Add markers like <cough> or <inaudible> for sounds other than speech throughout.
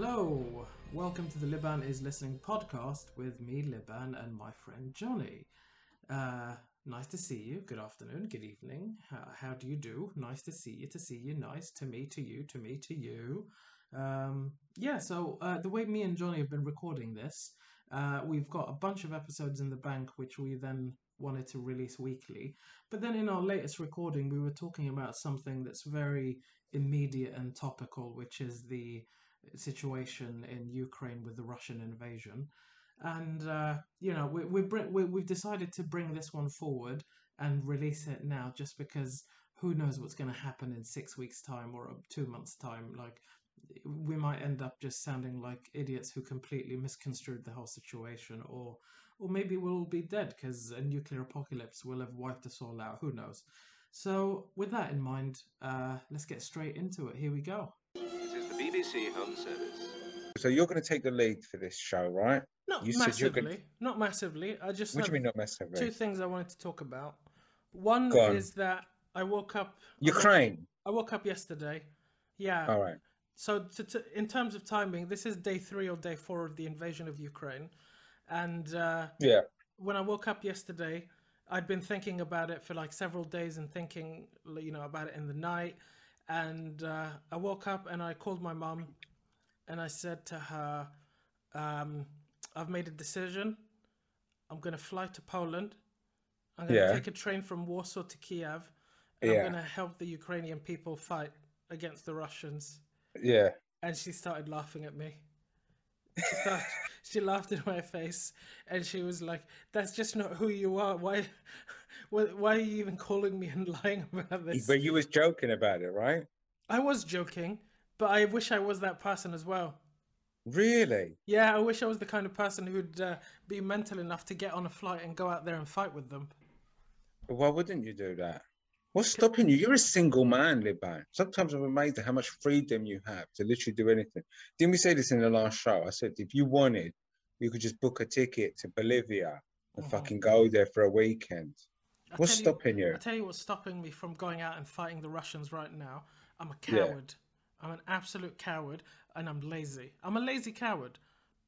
Hello, welcome to the Liban is Listening podcast with me, Liban, and my friend Johnny. Uh, nice to see you. Good afternoon, good evening. How, do you do? Nice to see you, to see you. Nice to me, to you, to me, to you. Um, yeah, so uh, the way me and Johnny have been recording this, uh, we've got a bunch of episodes in the bank which we then wanted to release weekly. But then in our latest recording, we were talking about something that's very immediate and topical, which is the situation in Ukraine with the Russian invasion. And, uh, you know, we, we, we, we've decided to bring this one forward and release it now just because who knows what's going to happen in six weeks' time or two months' time. Like, we might end up just sounding like idiots who completely misconstrued the whole situation, or or maybe we'll be dead because a nuclear apocalypse will have wiped us all out. Who knows? So, with that in mind, uh, let's get straight into it. Here we go. This BBC Home Service. So you're going to take the lead for this show, right? Not You said massively. gonna- Not massively. I just What do you mean not massively? two things I wanted to talk about. One on. is that I woke up. Ukraine. I woke up yesterday. Yeah. All right. So, to, to, in terms of timing, this is day three or day four of the invasion of Ukraine, and uh, Yeah. when I woke up yesterday, I'd been thinking about it for like several days and thinking, you know, about it in the night. And uh, I woke up and I called my mom and I said to her, um, "I've made a decision. I'm going to fly to Poland. I'm going to Yeah. take a train from Warsaw to Kiev, and Yeah. I'm going to help the Ukrainian people fight against the Russians." Yeah. and she started laughing at me. She, started, <laughs> she laughed in my face, and she was like, "That's just not who you are. Why, why, why are you even calling me and <laughs> lying about this?" But you was joking about it, right? I was joking, but I wish I was that person as well. Really? Yeah, I wish I was the kind of person who'd uh, be mental enough to get on a flight and go out there and fight with them. Why wouldn't you do that? What's stopping you? You're a single man, Liban. Sometimes I'm amazed at how much freedom you have to literally do anything. Didn't we say this in the last show? I said if you wanted, you could just book a ticket to Bolivia and Mhm. fucking go there for a weekend. I What's tell you- stopping you? I tell you what's stopping me from going out and fighting the Russians right now. I'm a Yeah. coward. I'm an absolute coward, and I'm lazy. I'm a lazy coward,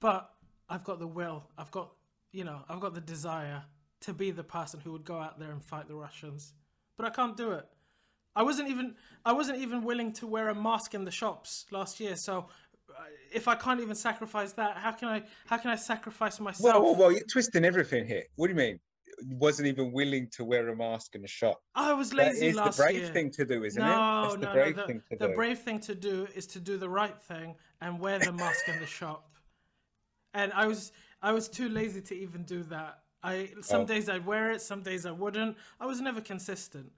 but I've got the will. I've got, you know, I've got the desire to be the person who would go out there and fight the Russians. But I can't do it. I wasn't even. I wasn't even willing to wear a mask in the shops last year. So, uh, if I can't even sacrifice that, how can I? How can I sacrifice myself? Well, well, well, you're twisting everything here. What do you mean? Wasn't even willing to wear a mask in the shop. I was That lazy is the brave year. thing to do, isn't no, it? That's the no, brave no. The, thing to the do. brave thing to do is to do the right thing and wear the mask in the shop. And I was I was too lazy to even do that. I some Oh. days I'd wear it, some days I wouldn't. I was never consistent.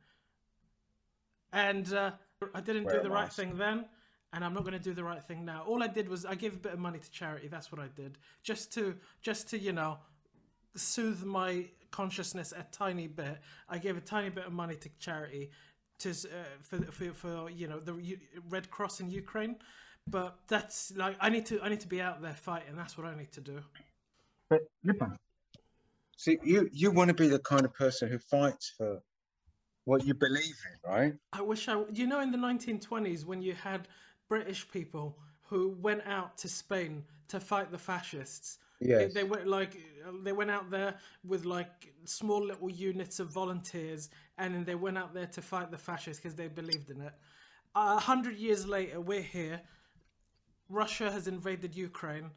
And uh, I didn't Wear do the right mask. thing then, and I'm not going to do the right thing now. All I did was I gave a bit of money to charity. That's what I did, just to just to you know soothe my consciousness a tiny bit. I gave a tiny bit of money to charity to uh, for, for for you know the U- Red Cross in Ukraine. But that's like I need to I need to be out there fighting. That's what I need to do. But see, you you want to be the kind of person who fights for what you believe in, right? I wish I you know in the 1920s when you had British people who went out to Spain to fight the fascists. They- Yes. They, went like they went out there with like small little units of volunteers, and then they went out there to fight the fascists because they believed in it. A hundred years later, we're here. Russia has invaded Ukraine.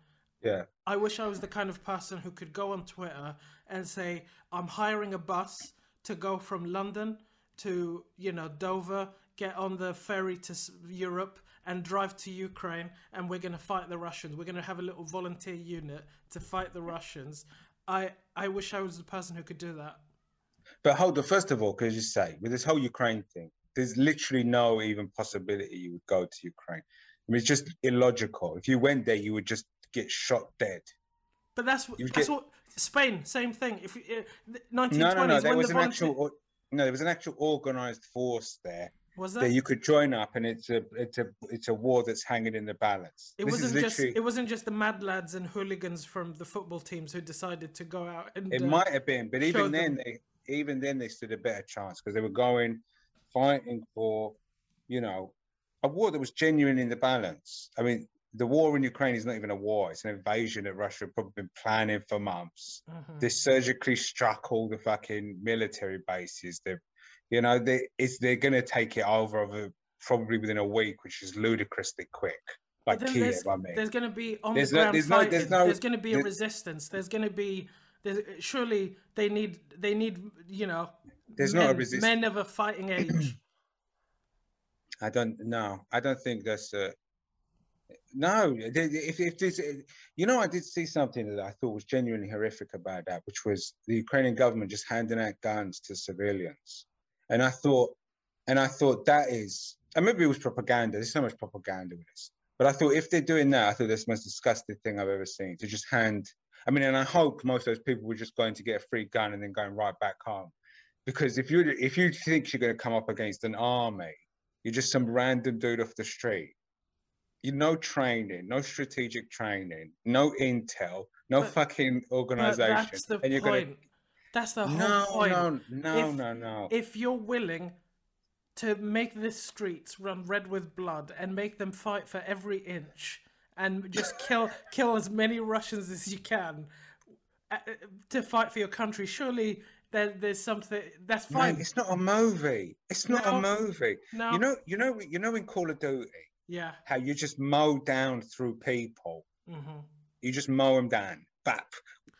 Yeah. I wish I was the kind of person who could go on Twitter and say, I'm hiring a bus to go from London to, you know, Dover, get on the ferry to Europe and drive to Ukraine and we're going to fight the Russians. We're going to have a little volunteer unit to fight the Russians. I I wish I was the person who could do that. But hold on, first of all, could you say with this whole Ukraine thing, there's literally no even possibility you would go to Ukraine. I mean, it's just illogical. If you went there, you would just get shot dead. But that's what that's get- what Spain, same thing. If you, uh, 1920s No, no, no. There was the an volunteer- actual, no, there was an actual organized force there was that that you could join up, and it's a, it's a, it's a war that's hanging in the balance. It This wasn't just it wasn't just the mad lads and hooligans from the football teams who decided to go out and It uh, might have been, but even then, them- they even then they stood a better chance because they were going fighting for, you know, a war that was genuine in the balance. I mean, the war in Ukraine is not even a war; it's an invasion that Russia have probably been planning for months. Mhm. They surgically struck all the fucking military bases. They, you know, they it's they're gonna take it over over probably within a week, which is ludicrously quick. Like Kiev, there's, I mean. there's going to be on There's the no- ground there's no- fighting. there's There's, no- going to be a resistance. There's going to be. There's, surely they need. They need. You know. There's men, not a resistance. Men of a fighting age. <clears throat> I don't know. I don't think that's a. No, if if this, you know, I did see something that I thought was genuinely horrific about that, which was the Ukrainian government just handing out guns to civilians, and I thought, and I thought that is, and maybe it was propaganda. There's so much propaganda with this, but I thought if they're doing that, I thought that's the most disgusting thing I've ever seen. To just hand, I mean, and I hope most of those people were just going to get a free gun and then going right back home, because if you if you think you're going to come up against an army you're just some random dude off the street. You no training, no strategic training, no intel, no But- fucking organization. and you're point. That's the whole no, point. no, no, If- no, no. If you're willing to make the streets run red with blood and make them fight for every inch and just <laughs> kill kill as many Russians as you can uh, uh, to fight for your country, surely there, there's something that's fine. it's not a movie. It's not No. a movie. No, You know, you know, you know in Call of Duty yeah. how you just mow down through people. hmm You just mow them down. Bap,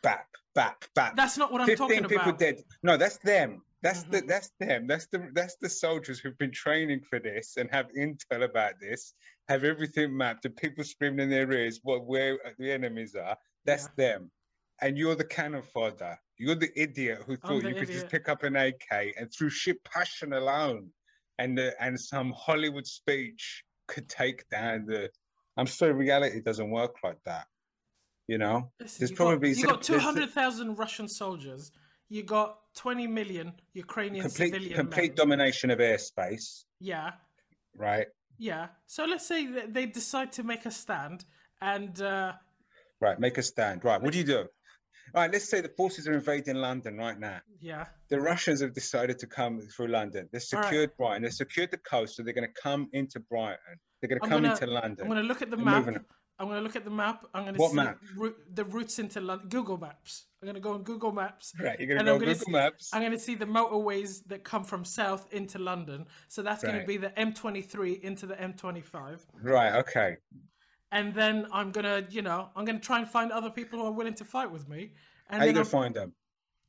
bap, bap, bap. That's not what I'm talking about. 15 people dead. No, that's them. That's the Mhm. that's them. That's the that's the soldiers who've been training for this and have intel about this, have everything mapped, and people screaming in their ears what where the enemies are. That's them. And you're the cannon fodder. You're the idiot who thought the you could just pick up an AK and through sheer passion alone and the, and some Hollywood speech could take down the I'm sorry, reality doesn't work like that. You know? Listen, There's you probably got, you got 200,000 Russian soldiers. You got 20 million Ukrainian Complete civilian complete men. domination of airspace, Yeah, right? yeah. So let's say that they decide to make a stand and uh, Right, make a stand. Right, what do you do? All right, let's say the forces are invading London right now. yeah, The Russians have decided to come through London. They've All right. secured Brighton. They've secured the coast, so they're going to come into Brighton. They're going to I'm come gonna- into London. I'm going to look at the map. I'm going to look at the map. I'm going to What see map? the routes into London. Google Maps. I'm going to go on Google Maps. Right, you're going to go I'm Google see- Maps. I'm going to see the motorways that come from south into London. So that's going to be the M23 into the M25. Right, okay. And then I'm going to, you know, I'm going to try and find other people who are willing to fight with me. And How are you going to find them?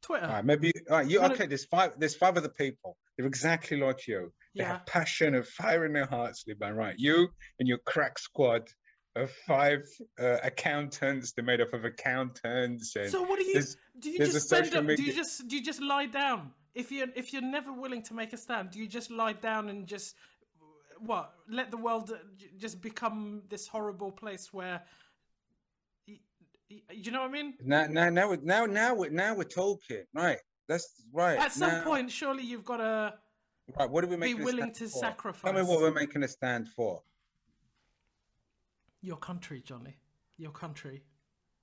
Twitter. All right, maybe. All right, you Wanna- okay? There's five. There's five other people. They're exactly like you. They Yeah. have passion and fire in their hearts, Liban. Right, you and your crack squad of five uh, accountants. They're made up of accountants and So what do you do? You just spend up, do you just do you just lie down? If you if you're never willing to make a stand, do you just lie down and just what let the world just become this horrible place where you know what I mean? now, now, now, now, now, we're, now we're talking. Right, that's right. At some now- point, surely you've got to right. What are we be making? a willing to for? sacrifice Tell me what we're making a stand for. Your country, Johnny. Your country.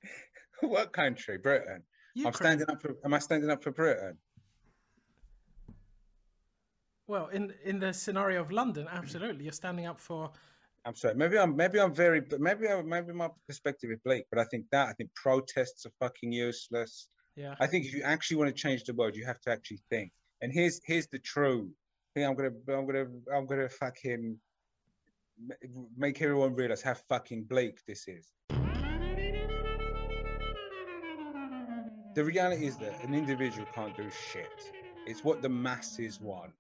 <laughs> what country? Britain. I'm standing up for. Am I standing up for Britain? Well, in in the scenario of London, mm. absolutely, you're standing up for. I'm sorry. Maybe I'm. Maybe I'm very. Maybe I. Maybe my perspective is bleak. But I think that. I think protests are fucking useless. Yeah. I think if you actually want to change the world, you have to actually think. And here's here's the truth. Hey, I'm gonna I'm gonna I'm gonna fucking make everyone realize how fucking bleak this is. The reality is that an individual can't do shit. It's what the masses want.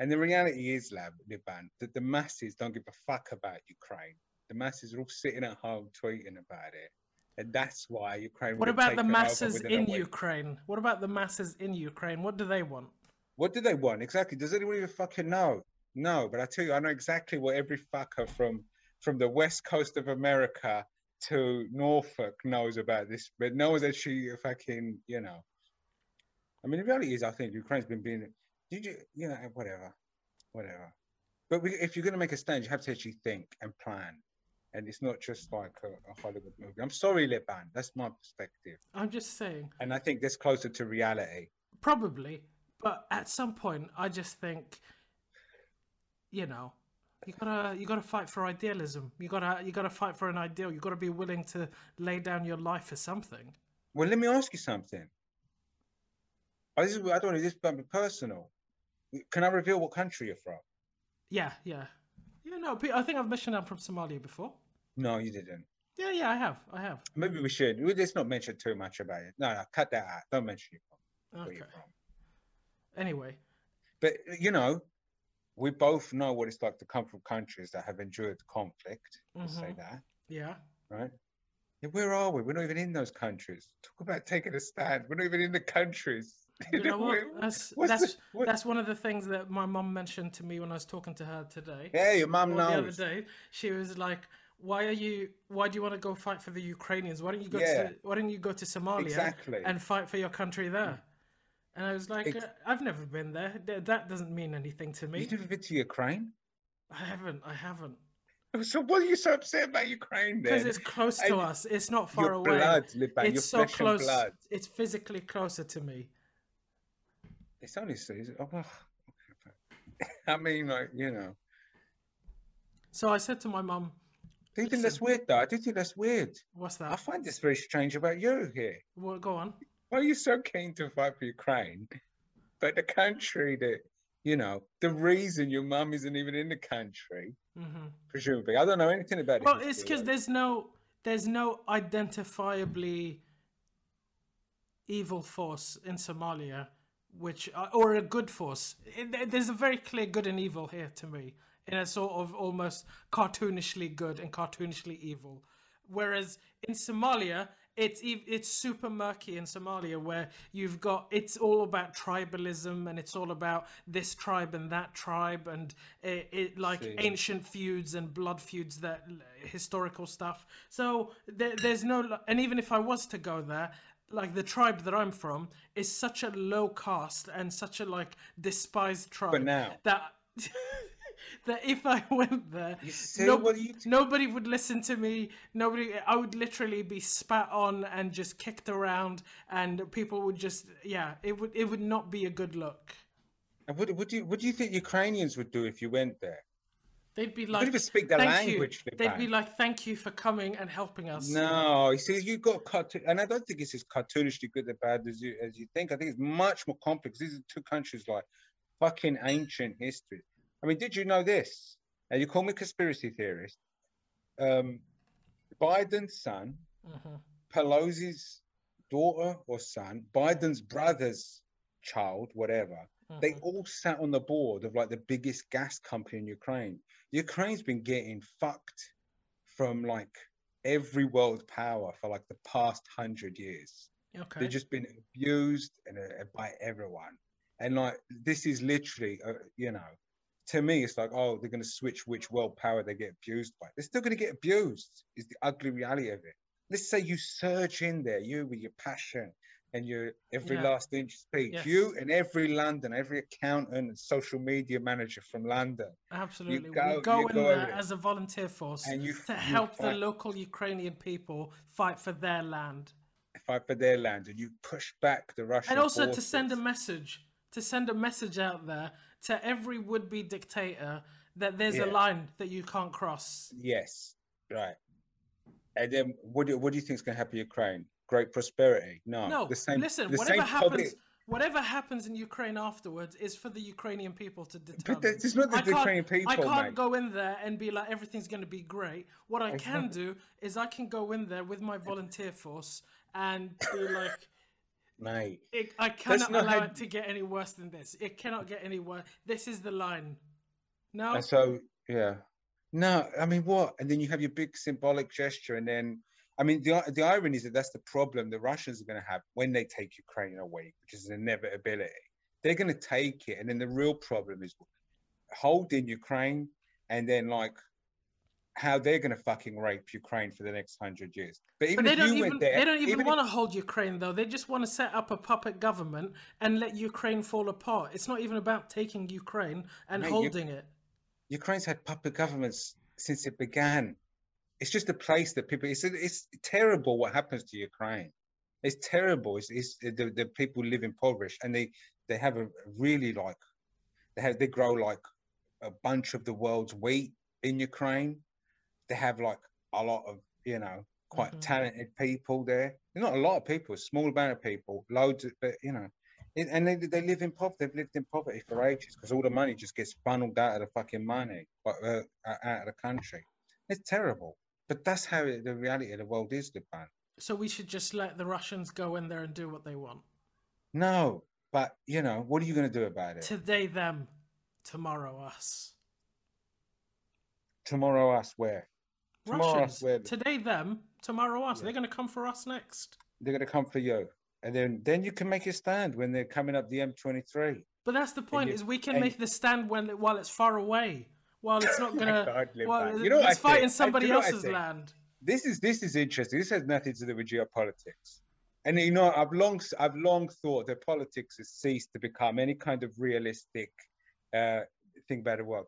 And the reality is, Lab, Liban, that the masses don't give a fuck about Ukraine. The masses are all sitting at home tweeting about it. And that's why Ukraine. What about the masses in. Ukraine? What about the masses in Ukraine? What do they want? What do they want exactly? Does anyone even fucking know? No, but I tell you, I know exactly what every fucker from from the west coast of America to Norfolk knows about this, but no one's actually fucking, you know. I mean, the reality is, I think Ukraine's been being, did you, you know, whatever, whatever. But we, if you're going to make a stand, you have to actually think and plan, and it's not just like a, a Hollywood movie. I'm sorry, Liban, that's my perspective, I'm just saying, and I think that's closer to reality. probably, but at some point, I just think, you know, You gotta you gotta fight for idealism. You gotta you gotta fight for an ideal. You gotta be willing to lay down your life for something. Well, let me ask you something. I, this is, I don't know, this might be personal. Can I reveal what country you're from? Yeah, yeah, yeah. No, I think I've mentioned I'm from Somalia before. No, you didn't. Yeah, yeah, I have, I have. Maybe we should. We- Let's not mention too much about it. No, no, cut that out. Don't mention you from, Okay. Anyway, But you know, we both know what it's like to come from countries that have endured conflict. Let's say mm-hmm. that, yeah. right? Yeah, where are we? We're not even in those countries. Talk about taking a stand. We're not even in the countries. <laughs> You know what? we're- <laughs> That's the- that's one of the things that my mum mentioned to me when I was talking to her today. Yeah, your mum or the other day, she was like, "Why are you? Why do you want to go fight for the Ukrainians? Why don't you go Yeah. to Why don't you go to Somalia Exactly. and fight for your country there?" And I was like, uh, "I've never been there. Th- That doesn't mean anything to me. You've never been to Ukraine? I haven't. I haven't. So what are you so upset about Ukraine Because it's close to us. It's not far your away. blood, Liban, your it's so close. It's physically closer to me. It's only season. Oh, <laughs> I mean, like you know, So I said to my mum, do you think that's weird though? I do think that's weird. "What's that? I find this very strange about you here. Well, go on." Why are you so keen to fight for Ukraine, but the country that you know, the reason your mum isn't even in the country, hmm presumably, I don't know anything about it. Well, it's because there's no there's no identifiably evil force in Somalia, which uh, or a good force. There's a very clear good and evil here to me, in a sort of almost cartoonishly good and cartoonishly evil. Whereas in Somalia, it's it's super murky in Somalia, where you've got it's all about tribalism and it's all about this tribe and that tribe and it, it like See. ancient feuds and blood feuds that historical stuff. So there, there's no and even if I was to go there. Like the tribe that I'm from is such a low caste and such a like despised tribe But now- that <laughs> <laughs> that if I went there, no- nobody would listen to me. Nobody, I would literally be spat on and just kicked around, and people would just, yeah, it would, it would not be a good look. And What, what do you what do you think Ukrainians would do if you went there? They'd be like, speak the "Thank language. You. They'd be like, "Thank you for coming and helping us." No, you see, you got cartoon, and I don't think it's as cartoonishly good or bad as you as you think. I think it's much more complex. These are two countries like fucking ancient history. I mean, did you know this? And you call me conspiracy theorist. Um, Biden's son, Mhm. Pelosi's daughter or son, Biden's brother's child, whatever. They Mhm. all sat on the board of like the biggest gas company in Ukraine. Ukraine's been getting fucked from like every world power for like the past hundred years. Okay. They've just been abused and uh, by everyone. And like this is literally, uh, you know, to me, it's like, oh, they're going to switch which world power they get abused by. They're still going to get abused. Is the ugly reality of it. Let's say you surge in there, you with your passion and your every Yeah. last inch speech. Yes. You and every London, every accountant and social media manager from London, Absolutely. go- we go you in go there as a volunteer force and you to you help the local Ukrainian people fight for their land. fight for their land, and you push back the Russian. and also to send a message to send a message out there to every would-be dictator that there's a line that you can't cross Yes, right. And then what do, what do you think is going to happen to Ukraine? Great prosperity? No. no the same. listen the whatever same happens public- whatever happens in ukraine afterwards is for the ukrainian people to determine But it's not the I can't- Ukrainian people, I can't mate. go in there and be like everything's going to be great. What I can do is I can go in there with my volunteer force and be like, Mate, it, I cannot allow how- it to get any worse than this. It cannot get any worse. This is the line. No, and so yeah, no. I mean, what? And then you have your big symbolic gesture, and then I mean, the the irony is that that's the problem the Russians are going to have when they take Ukraine away, which is an inevitability. They're going to take it, and then the real problem is holding Ukraine, and then like how they're going to fucking rape Ukraine for the next hundred years. But even But they if don't you even went there, they don't even if- want to hold Ukraine though. They just want to set up a puppet government and let Ukraine fall apart. It's not even about taking Ukraine and Mate, you- holding it. Ukraine's had puppet governments since it began. It's just a place that people. It's it's terrible what happens to Ukraine. It's terrible. It's, it's the, the people live impoverished and they they have a really like they have they grow like a bunch of the world's wheat in Ukraine. They have like a lot of, you know, quite Mhm. talented people there. Not a lot of people, a small amount of people, loads, of, but you know, it- and they, they live in poverty. They've lived in poverty for ages because all the money just gets funneled out of the fucking money, but, uh, out of the country. It's terrible. But that's how it, the reality of the world is, Liban. So we should just let the Russians go in there and do what they want. No, but you know, what are you going to do about it? Today them, tomorrow us. Tomorrow, us where? Tomorrow, Russians. us? Today them, tomorrow us. Yeah. They're going to come for us next. They're going to come for you, and then then you can make a stand when they're coming up the M23. But that's the point: you- is we can make the stand when while it's far away, while it's not <laughs> gonna. God, While You know it's fighting? Somebody you know what I else's land. This is this is interesting. This has nothing to do with geopolitics. And you know, I've long I've long thought that politics has ceased to become any kind of realistic uh, thing about the world.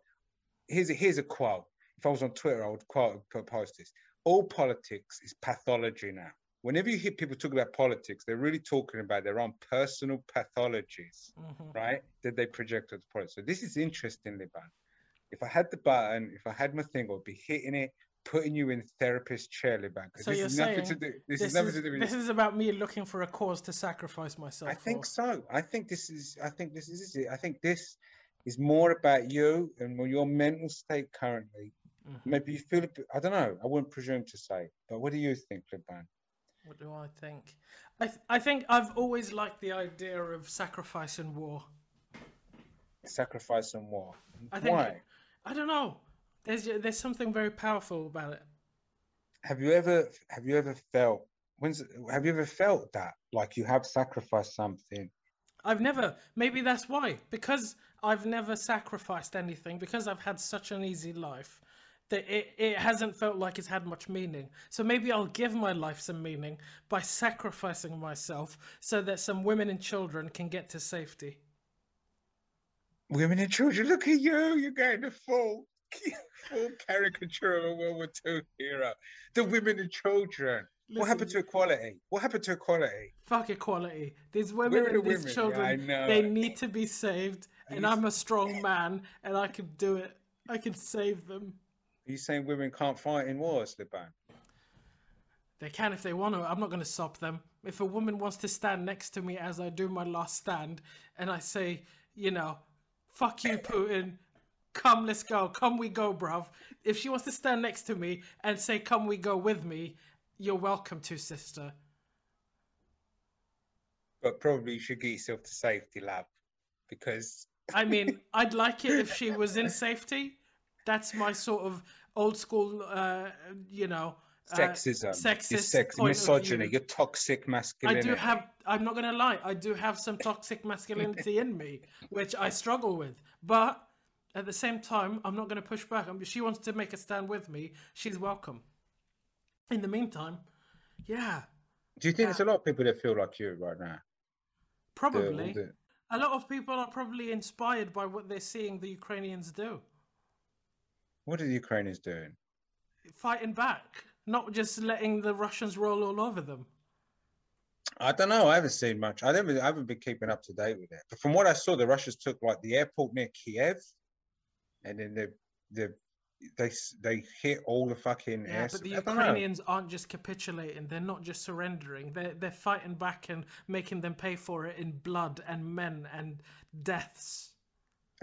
Here's a, here's a quote. If I was on Twitter, I would quote post this. All politics is pathology now. Whenever you hear people talk about politics, they're really talking about their own personal pathologies, Mhm. right? That they project onto politics. So this is interesting, Liban. If I had the button, if I had my thing, I'd be hitting it, putting you in therapist chair, Liban. So this you're is nothing to saying do. This, This, is nothing is, to do with this is about me looking for a cause to sacrifice myself. I think so. I think this is. I think this is it. I think this is more about you and your mental state currently. Mhm. Maybe you feel. a bit- I don't know. I wouldn't presume to say. But what do you think, Liban? What do I think? I th- I think I've always liked the idea of sacrifice and war. Sacrifice and war. I think Why? I don't know. There's there's something very powerful about it. Have you ever? Have you ever felt? When's? Have you ever felt that like you have sacrificed something? I've never. Maybe that's why. Because I've never sacrificed anything. Because I've had such an easy life. That it, it hasn't felt like it's had much meaning. So maybe I'll give my life some meaning by sacrificing myself so that some women and children can get to safety. Women and children. Look at you. You're going to full, <laughs> full caricature of a World War II hero. The women and children. what happened to equality? What happened to equality? Fuck equality. These women Where are the and these women? Yeah, children, know. they need to be saved. And I'm a strong man, and I can do it. I can save them. Are you saying women can't fight in wars, Liban? They can if they want to. I'm not going to stop them. If a woman wants to stand next to me as I do my last stand, and I say, you know, fuck you, Putin. Come, let's go. Come, we go, bruv. If she wants to stand next to me and say, come, we go with me, you're welcome to, sister. But probably you should get yourself to safety lab because I mean, <laughs> I'd like it if she was in safety. That's my sort of old school, uh, you know, uh, sexism, your sexist sex, misogyny, your toxic masculinity. I do have. I'm not gonna lie. I do have some toxic masculinity in me, which I struggle with. But at the same time, I'm not gonna push back. I she wants to make a stand with me. She's welcome. In the meantime, yeah, Do you think there's a lot of people that feel like you right now? The- probably the- a lot of people are probably inspired by what they're seeing the Ukrainians do, what are the Ukrainians doing? fighting back, not just letting the Russians roll all over them. I don't know. I haven't seen much. I haven't. I haven't been keeping up to date with it. But from what I saw, the Russians took like the airport near Kiev, and then the the they they hit all the fucking Yeah, air. but the don't know. Ukrainians aren't just capitulating. They're not just surrendering. They're they're fighting back and making them pay for it in blood and men and deaths.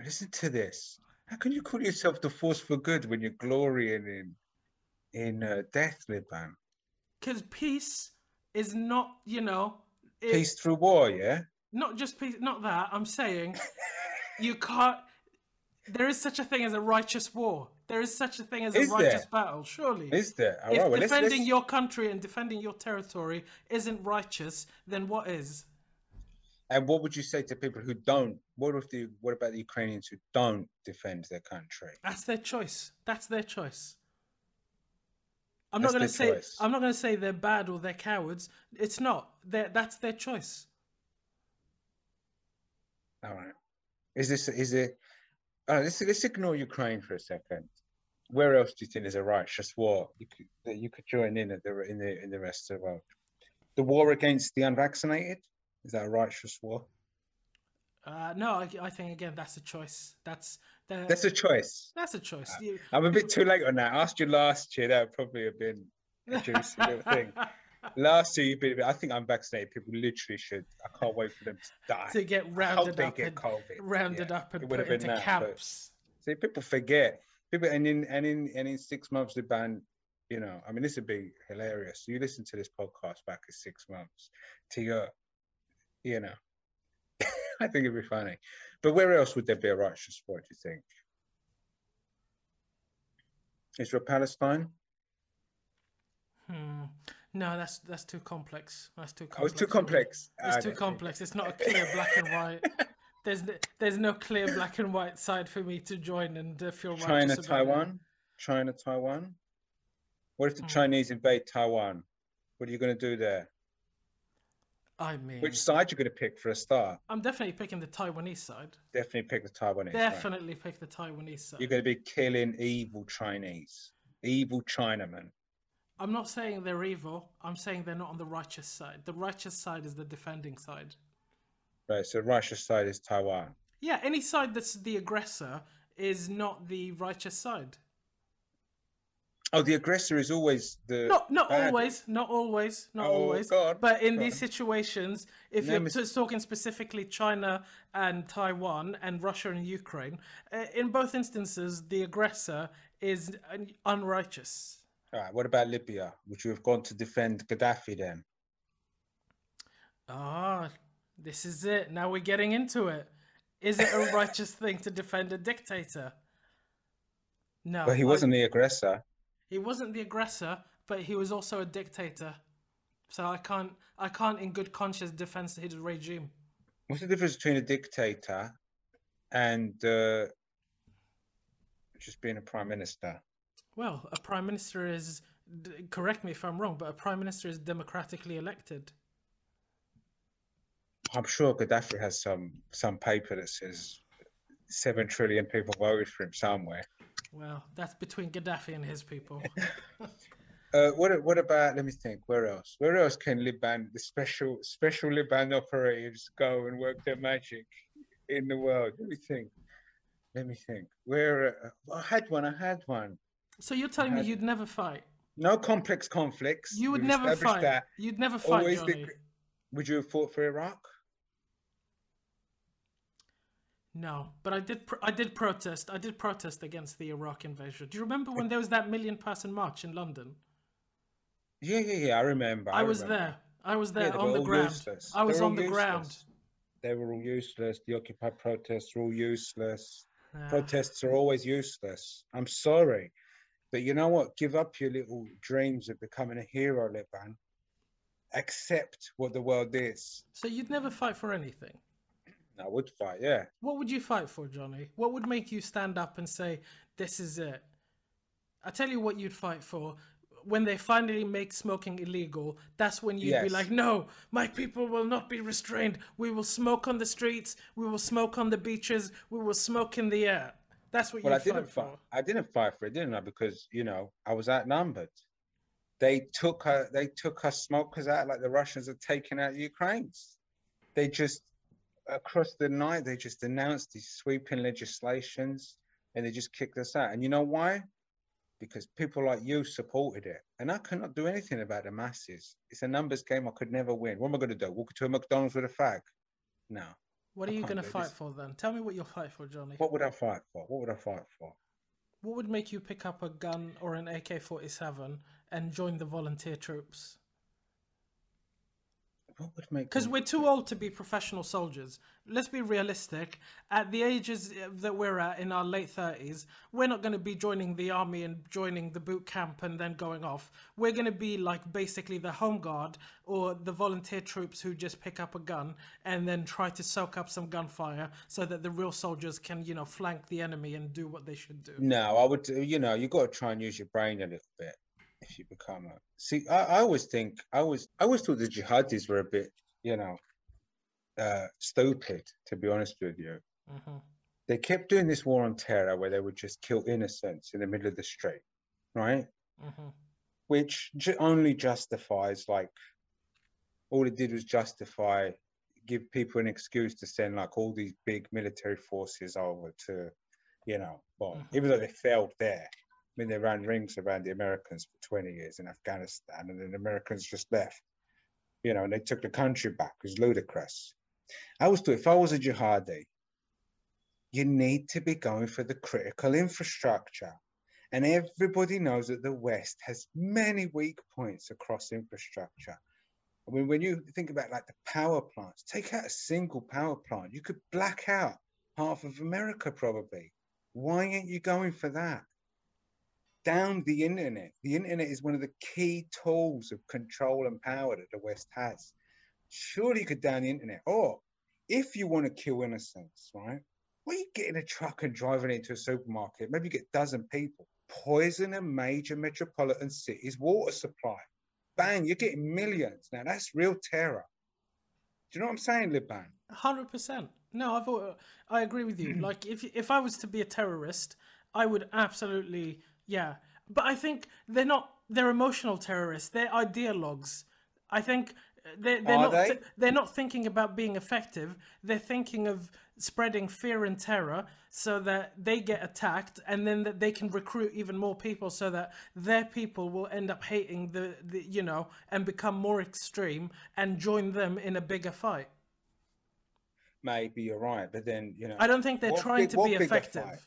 Listen to this. How can you call yourself the force for good when you're glorying in in uh, death, Liban? Because peace is not, you know, it- Peace through war, yeah. Not just peace. Not that. I'm saying <laughs> you can't. There is such a thing as a righteous war. There is such a thing as a righteous there? battle. Surely. Is there? All if well, let's- defending let's- your country and defending your territory isn't righteous, then what is? And what would you say to people who don't? What if the what about the Ukrainians who don't defend their country? That's their choice. That's their choice. I'm That's not going to say choice. I'm not going to say they're bad or they're cowards. It's not. They're, that's their choice. All right. Is this is it? Right, let's let's ignore Ukraine for a second. Where else do you think there's a righteous war you could that you could join in at the in the in the rest of the world? The war against the unvaccinated is that a righteous war? Uh, no, I, I think again that's a choice. That's the, That's a choice. that's a choice. Uh, You- I'm a bit too late on that. I asked you last year, that would probably have been a juicy little thing. <laughs> Last year, you've been. a bit- I think I'm vaccinated. People literally should. I can't wait for them to die. to get rounded they up get and COVID. rounded Yeah, up and it would put have been into that, but- camps. See, people forget. People, and in and in and in six months, the ban. You know, I mean, this would be hilarious. You listen to this podcast back in six months to your, you know, I think it'd be funny. But where else would there be a righteous sport? Do you think? Israel Palestine? Hmm. No, that's that's too complex. That's too Oh, it's too complex. It's I too don't think- complex. It's not a clear black and white. <laughs> There's n- there's no clear black and white side for me to join and uh, feel China, about it. Taiwan? China, Taiwan? What if the Hmm. Chinese invade Taiwan? What are you going to do there? I mean, Which side you're going to pick for a start? I'm definitely picking the Taiwanese side. Definitely pick the Taiwanese. right? Definitely pick the Taiwanese side. You're going to be killing evil Chinese, evil Chinamen. I'm not saying they're evil. I'm saying they're not on the righteous side. The righteous side is the defending side. Right. So righteous side is Taiwan. Yeah, any side that's the aggressor is not the righteous side. Oh, the aggressor is always the. Not not bad- always, not always, not Oh, always. God, But in go these situations, if No, you're talking specifically China and Taiwan and Russia and Ukraine, uh, in both instances, the aggressor is unrighteous. All right. What about Libya? Would you have gone to defend Gaddafi then? Ah, this is it. Now we're getting into it. Is it a <laughs> righteous thing to defend a dictator? No. But he wasn't the aggressor. He wasn't the aggressor, but he was also a dictator. So I can't, I can't, in good conscience, defend his regime. What's the difference between a dictator and uh, just being a prime minister? Well, a prime minister is correct me if I'm wrong, but a prime minister is democratically elected. I'm sure Gaddafi has some some paper that says seven trillion people voted for him somewhere. Well, that's between Gaddafi and his people. <laughs> Uh, what what about? Let me think. Where else? Where else can Liban, the special special Liban operatives, go and work their magic in the world? Let me think. Let me think. Where uh, I had one. I had one. so you're telling me you'd never fight? No complex conflicts. You would We've never fight. That. You'd never fight, Always the, would you have fought for Iraq? No, but I did. Pro- I did protest. I did protest against the Iraq invasion. Do you remember when there was that million-person march in London? Yeah, yeah, yeah. I remember. I, was remember. there. I was there they on the ground. useless. I was on the ground. They were all useless. The Occupy protests were all useless. Yeah. Protests are always useless. I'm sorry. But you know what? Give up your little dreams of becoming a hero, Liban. Accept what the world is. So you'd never fight for anything. I would fight, yeah. What would you fight for, Johnny? What would make you stand up and say, "This is it"? I tell you what you'd fight for. When they finally make smoking illegal, that's when you'd be like, "No, my people will not be restrained. We will smoke on the streets. We will smoke on the beaches. We will smoke in the air." That's what Well, I you'd didn't fight. I didn't fight for it, didn't I? Because you know I was outnumbered. They took her. They took her smokers out like the Russians are taking out Ukraine's. They just across the night they just announced these sweeping legislations and they just kicked us out. And you know why? Because people like you supported it, and I cannot do anything about the masses. It's a numbers game. I could never win. What am I going to do? Walk to a McDonald's with a fag? No. What are I you going to fight this. for then? Tell me what you'll fight for, Johnny. What would I fight for? What would I fight for? What would make you pick up a gun or an AK 47 and join the volunteer troops? What would make? Because we're too old to be professional soldiers. Let's be realistic. At the ages that we're at in our late 30s, we're not going to be joining the army and joining the boot camp and then going off. We're going to be like basically the home guard or the volunteer troops who just pick up a gun and then try to soak up some gunfire so that the real soldiers can, you know, flank the enemy and do what they should do. No, I would. You know, you've got to try and use your brain a little bit if you become a. See, I, I always think I was I always thought the jihadis were a bit, you know, uh, stupid. To be honest with you, hmm they kept doing this war on terror where they would just kill innocents in the middle of the street, right? hmm Which ju- only justifies like all it did was justify give people an excuse to send like all these big military forces over to, you know, well, Mhm. even though they failed there. I mean, they ran rings around the Americans for 20 years in Afghanistan, and then the Americans just left, you know, and they took the country back. It was ludicrous. I was thought if I was a jihadi, you need to be going for the critical infrastructure. And everybody knows that the West has many weak points across infrastructure. I mean, when you think about like the power plants, take out a single power plant, you could black out half of America probably. Why aren't you going for that? Down the internet. The internet is one of the key tools of control and power that the West has. Surely you could down the internet. Or if you want to kill innocents, right? Why you get in a truck and driving into a supermarket? Maybe you get a dozen people. Poison a major metropolitan city's water supply. Bang, you're getting millions. Now that's real terror. Do you know what I'm saying, Liban? Hundred percent. No, I've I agree with you. <clears throat> like if if I was to be a terrorist, I would absolutely yeah. But I think they're not. They're emotional terrorists. They're ideologues. I think uh, they're, they're not. they? they're not thinking about being effective. They're thinking of spreading fear and terror so that they get attacked, and then that they can recruit even more people, so that their people will end up hating the, the you know and become more extreme and join them in a bigger fight. Maybe you're right, but then you know, I don't think they're trying big- to be effective. fight?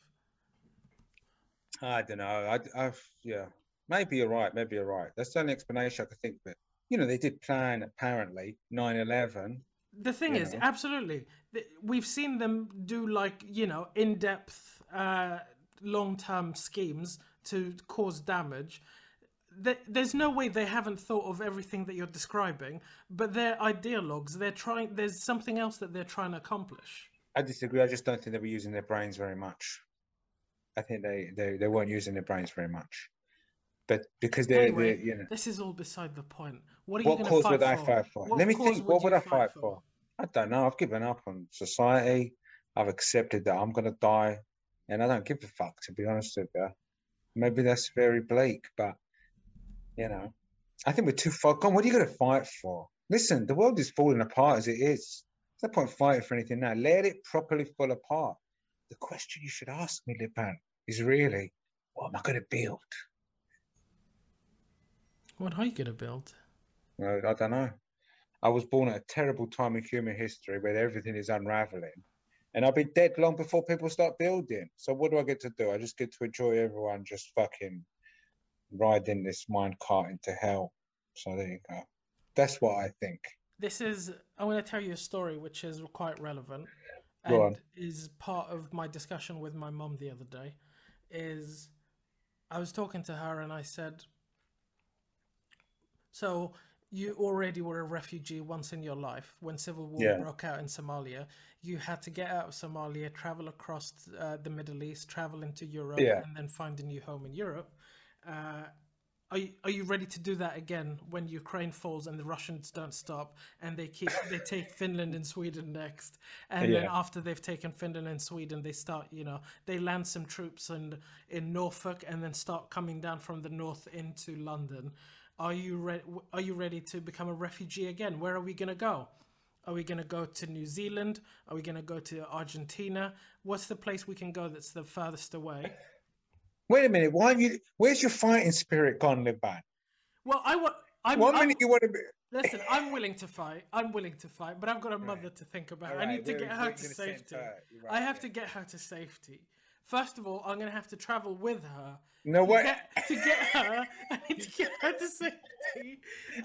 I don't know. I, I've yeah, maybe you're right. Maybe you're right. That's the only explanation I could think of it. You know, they did plan apparently 9/11. The thing is, know. absolutely, we've seen them do like you know in-depth, uh, long-term schemes to cause damage. There's no way they haven't thought of everything that you're describing, but they're ideologues. They're trying. There's something else that they're trying to accomplish. I disagree. I just don't think they were using their brains very much. I think they they, they weren't using their brains very much. But because they're, Anyway, they're you know, this is all beside the point. What are you going to fight would I for? fight for? What Let me think. What would I fight for? I don't know. I've given up on society. I've accepted that I'm gonna die, and I don't give a fuck to be honest with you. Maybe that's very bleak, but you know, I think we're too far gone. What are you gonna fight for? Listen, the world is falling apart as it is. There's no point fighting for anything now. Let it properly fall apart. The question you should ask me, Liban, is really, what am I gonna build? What are you going to build? Well, I don't know. I was born at a terrible time in human history where everything is unraveling. And I'll be dead long before people start building. So what do I get to do? I just get to enjoy everyone just fucking riding this mine cart into hell. So there you go. That's what I think. This is. I'm going to tell you a story which is quite relevant and is part of my discussion with my mum the other day. Is I was talking to her and I said, "So you already were a refugee once in your life when civil war Yeah. broke out in Somalia. You had to get out of Somalia, travel across uh, the Middle East, travel into Europe, Yeah. and then find a new home in Europe." Uh, are you, are you ready to do that again when Ukraine falls and the Russians don't stop and they keep they take Finland and Sweden next? And then after they've taken Finland and Sweden they start you know they land some troops in in Norfolk and then start coming down from the north into London. Are you ready are you ready to become a refugee again? Where are we going to go? Are we going to go to New Zealand? Are we going to go to Argentina? What's the place we can go that's the furthest away Wait a minute. Why you where's your fighting spirit gone, Liban? well I want I'm, One I'm- minute you want to be Listen, I'm willing to fight. I'm willing to fight, but I've got a mother to think about. I need to get her to safety. I have to get her to safety. First of all, I'm going to have to travel with her. No To way. get, to get her, <laughs> I need to get her to safety.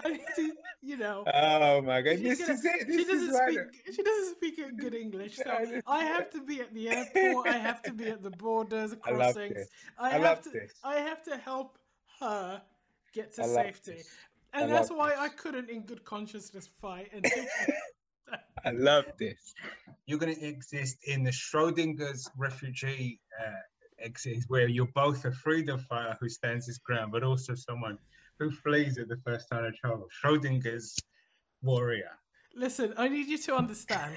I need to, you know. Oh my god. This gonna- is it. she doesn't right. speak. She doesn't speak good English, so I have to be at the airport. I have to be at the borders, I crossings. this. I, I have to. this. I have to help her get to I safety, this. and I that's why this. I couldn't, in good consciousness, fight and. <laughs> I love this. You're going to exist in the Schrodinger's refugee uh, exist, where you're both a freedom fighter who stands his ground, but also someone who flees at the first sign of trouble. Schrodinger's warrior. Listen, I need you to understand.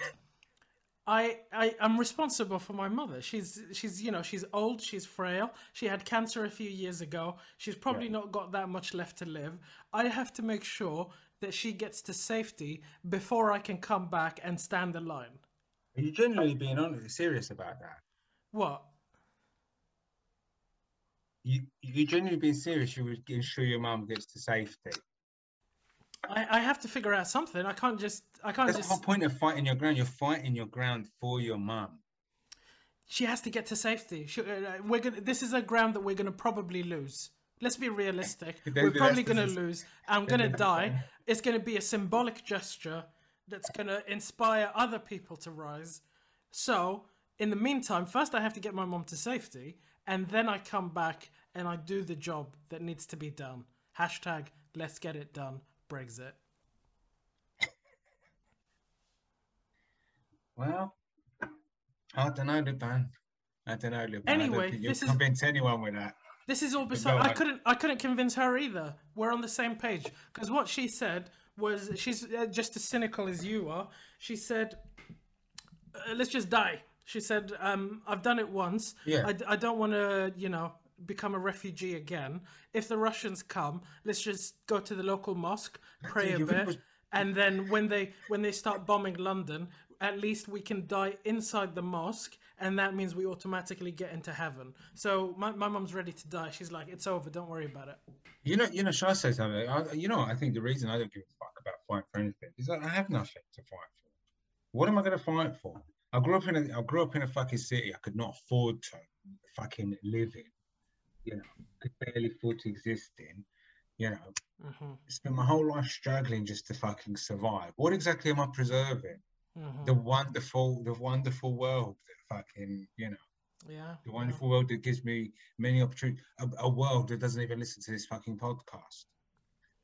I, I am responsible for my mother. She's she's you know she's old, she's frail. She had cancer a few years ago. She's probably not got that much left to live. I have to make sure that she gets to safety before I can come back and stand the line. Are you genuinely being honest, serious about that? What? You you genuinely being serious? You would ensure your mum gets to safety. I, I have to figure out something. I can't just. I can't That's the whole just. point of fighting your ground. You're fighting your ground for your mum. She has to get to safety. She, uh, we're gonna. This is a ground that we're gonna probably lose. Let's be realistic. <laughs> We're probably gonna lose. I'm gonna die. It's gonna be a symbolic gesture that's gonna inspire other people to rise. So, in the meantime, first I have to get my mom to safety, and then I come back and I do the job that needs to be done. Hashtag Let's get it done. Brexit. <laughs> Well, I don't know, Liban. I don't know, Liban. I don't think you'll this is- convince anyone with that. This is all beside. I couldn't. I couldn't convince her either. We're on the same page because what she said was she's uh, just as cynical as you are. She said, uh, "Let's just die." She said, um, "I've done it once. Yeah. I, I don't want to, you know, become a refugee again. If the Russians come, let's just go to the local mosque, pray a bit, and then when they when they start bombing London, at least we can die inside the mosque." And that means we automatically get into heaven. So my, my mum's ready to die. She's like, it's over. Don't worry about it. You know, you know. should I say something? I, you know, I think the reason I don't give a fuck about fighting for anything is that I have nothing to fight for. What am I going to fight for? I grew up in a, I grew up in a fucking city I could not afford to fucking live in. You know, could barely afford to exist in. You know, hmm spent my whole life struggling just to fucking survive. What exactly am I preserving? Hmm The wonderful, the wonderful world that fucking, you know, Yeah. the wonderful world that gives me many opportunities. A, a world that doesn't even listen to this fucking podcast.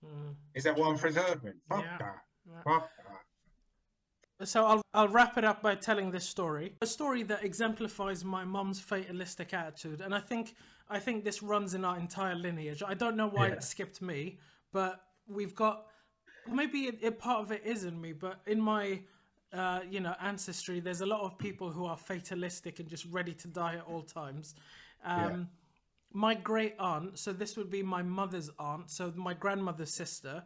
Mm. Is that what I'm preserving? Fuck Yeah. that. Yeah. Fuck that. So I'll I'll wrap it up by telling this story, a story that exemplifies my mum's fatalistic attitude, and I think I think this runs in our entire lineage. I don't know why Yeah. it skipped me, but we've got maybe it, it part of it is in me, but in my uh, you know ancestry, there's a lot of people who are fatalistic and just ready to die at all times. Um, My great aunt, so this would be my mother's aunt, so my grandmother's sister,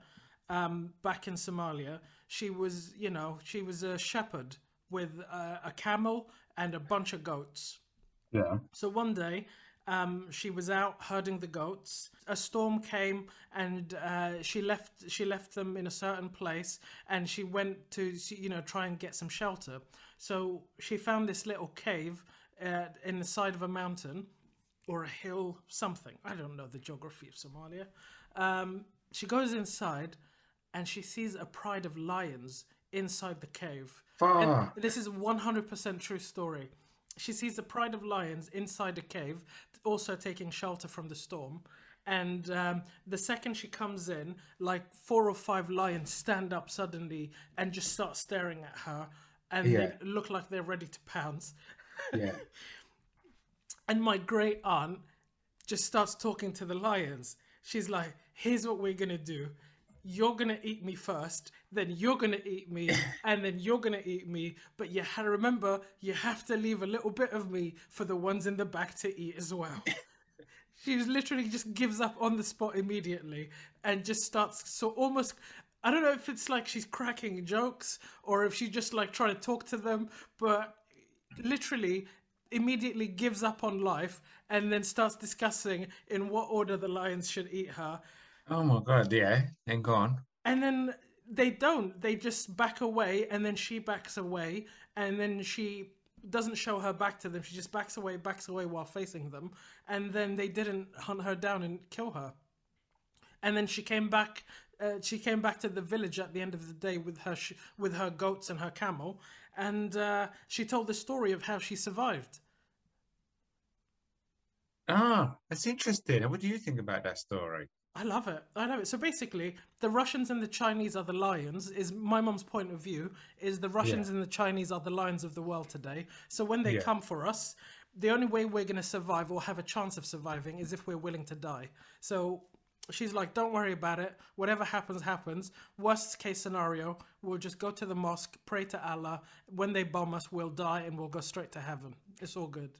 um, back in Somalia, she was, you know, she was a shepherd with uh, a camel and a bunch of goats. Yeah. So one day, um, she was out herding the goats. A storm came, and uh, she left. She left them in a certain place, and she went to, you know, try and get some shelter. So she found this little cave uh, in the side of a mountain, or a hill, something. I don't know the geography of Somalia. Um, she goes inside, and she sees a pride of lions inside the cave. And this is a 100% true story. She sees the pride of lions inside a cave, also taking shelter from the storm. And um, the second she comes in, like four or five lions stand up suddenly and just start staring at her. And Yeah. they look like they're ready to pounce. <laughs> Yeah. And my great aunt just starts talking to the lions. She's like, here's what we're going to do. You're going to eat me first, then you're to eat me, <laughs> and then you're to eat me. But you ha- remember, you have to leave a little bit of me for the ones in the back to eat as well. <laughs> she literally just gives up on the spot immediately and just starts so almost I don't know if it's like she's cracking jokes or if she just like trying to talk to them, but literally immediately gives up on life and then starts discussing in what order the lions should eat her. Oh my god. Yeah. Then go on. And then they don't. They just back away and then she backs away and then she doesn't show her back to them. She just backs away, backs away while facing them. And then they didn't hunt her down and kill her. And then she came back. Uh, she came back to the village at the end of the day with her sh- with her goats and her camel, and uh, she told the story of how she survived. Ah, that's interesting. What do you think about that story? I love it. I love it. So basically, the Russians and the Chinese are the lions. Is my mom's point of view? Is the Russians and the Chinese are the lions of the world today. So when they Yeah. come for us, the only way we're going to survive or have a chance of surviving is if we're willing to die. So she's like, "Don't worry about it. Whatever happens, happens. Worst case scenario, we'll just go to the mosque, pray to Allah. When they bomb us, we'll die and we'll go straight to heaven. It's all good."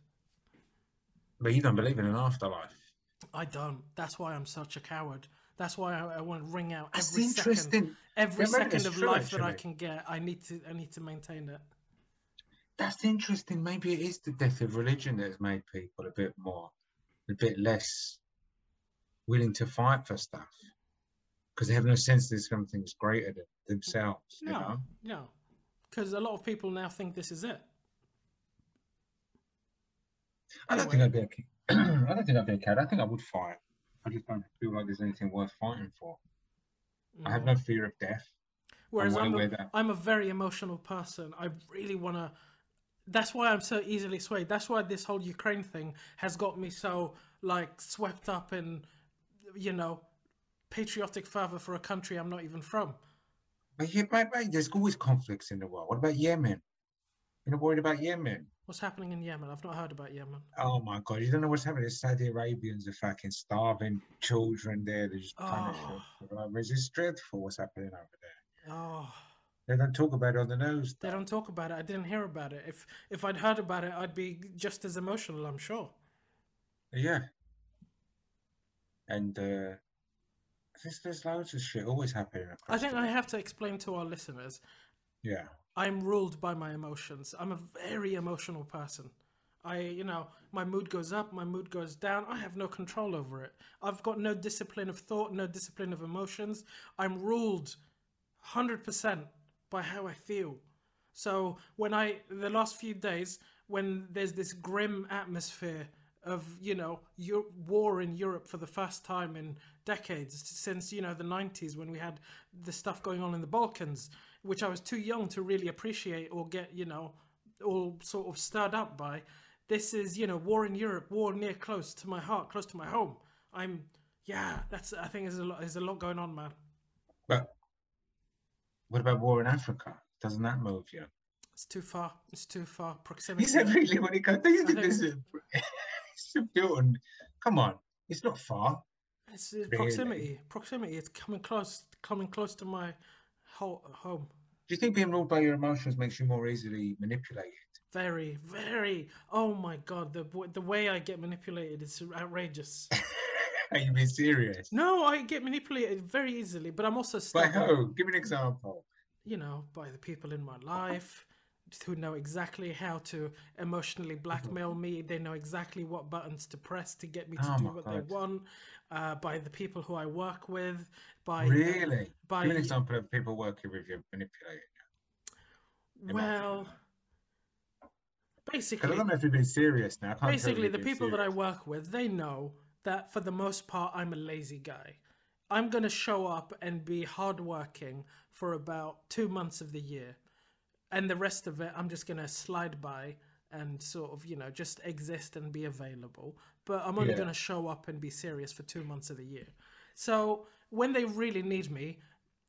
But you don't believe in an afterlife. I don't. That's why I'm such a coward. That's why I, I want to wring out That's every second, every second of true, life that I can get. I need to, I need to maintain it. That's interesting. Maybe it is the death of religion that has made people a bit more, a bit less willing to fight for stuff because they have no sense there's something that's greater than themselves. You No, know? no, because a lot of people now think this is it. I don't think I'd be a ki- <clears throat> I don't think I'd be a cat. I think I would fight. I just don't feel like there's anything worth fighting for. I have no mm. fear of death. Whereas I'm a, that- I'm a very emotional person. I really want to. That's why I'm so easily swayed. That's why this whole Ukraine thing has got me so like swept up in, you know, patriotic fervor for a country I'm not even from. But yeah, mate, mate, there's always conflicts in the world. What about Yemen? You're not worried about Yemen? What's happening in Yemen? I've not heard about Yemen. Oh my God, you don't know what's happening. The Saudi Arabians are fucking starving children there. They're just punishing. Oh. It's just dreadful what's happening over there. Oh, They don't talk about it on the news. they don't talk about it. I didn't hear about it. If if I'd heard about it, I'd be just as emotional. I'm sure. Yeah. And uh, there's, there's loads of shit always happening. I think I have to explain to our listeners. Yeah. I'm ruled by my emotions. I'm a very emotional person. I, you know, my mood goes up, my mood goes down. I have no control over it. I've got no discipline of thought, no discipline of emotions. I'm ruled 100% by how I feel. So when I, the last few days, when there's this grim atmosphere of, you know, war in Europe for the first time in decades, since, you know, the 90s when we had the stuff going on in the Balkans, which I was too young to really appreciate or get, you know, all sort of stirred up by. This is, you know, war in Europe, war near close to my heart, close to my home. I'm, yeah, that's, I think there's a lot, there's a lot going on, man. But what about war in Africa? Doesn't that move you? It's too far. It's too far. Proximity. Is that really what it goes? Do you I think think- this is it's built on? Come on, it's not far. It's, uh, it's proximity. Proximity. It's coming close, coming close to my home. Do you think being ruled by your emotions makes you more easily manipulated? Very, very. Oh my god, the the way I get manipulated is outrageous. <laughs> Are you being serious? no, I get manipulated very easily, but I'm also By who? Give me an example. You know, by the people in my life who know exactly how to emotionally blackmail <laughs> me. They know exactly what buttons to press to get me to Oh do what God. they want. Uh, by the people who I work with. By Really? by Give me an example of people working with you manipulating. well, Basically, I don't know if you've been serious now. Basically the people that I work with, they know that for the most part I'm a lazy guy. I'm going to show up and be hardworking for about 2 months of the year. And the rest of it I'm just going to slide by and sort of, you know, just exist and be available. But I'm only Yeah. going to show up and be serious for 2 months of the year. So, when they really need me,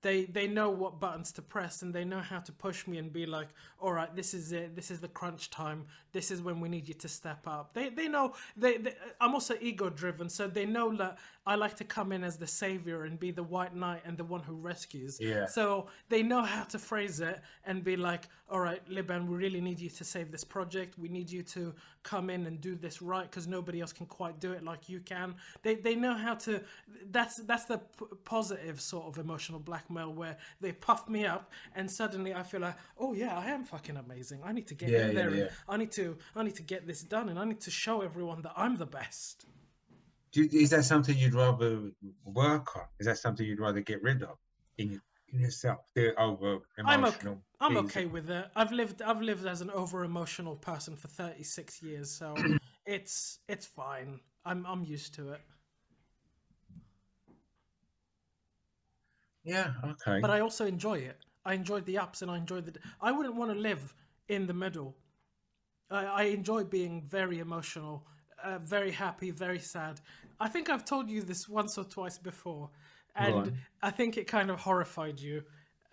they they know what buttons to press and they know how to push me and be like all right this is it. This is the crunch time. This is when we need you to step up. They they know they, they i'm also ego driven so they know that i like to come in as the savior and be the white knight and the one who rescues. Yeah. so they know how to phrase it and be like all right liban we really need you to save this project. We need you to come in and do this right because nobody else can quite do it like you can. They they know how to that's that's the p- positive sort of emotional blackmail where they puff me up and suddenly I feel like, oh yeah, I am fucking amazing. I need to get Yeah, in there yeah. and I need to I need to get this done and I need to show everyone that I'm the best. Do is that something you'd rather work on? Is that something you'd rather get rid of in, in yourself? The over I'm okay. emotional. I'm okay with it. I've lived I've lived as an over emotional person for 36 years, so <clears throat> it's it's fine. I'm I'm used to it. Yeah. Okay. But I also enjoy it. I enjoyed the ups and I enjoyed the. I wouldn't want to live in the middle. I, I enjoy being very emotional, uh, very happy, very sad. I think I've told you this once or twice before, and on. I think it kind of horrified you,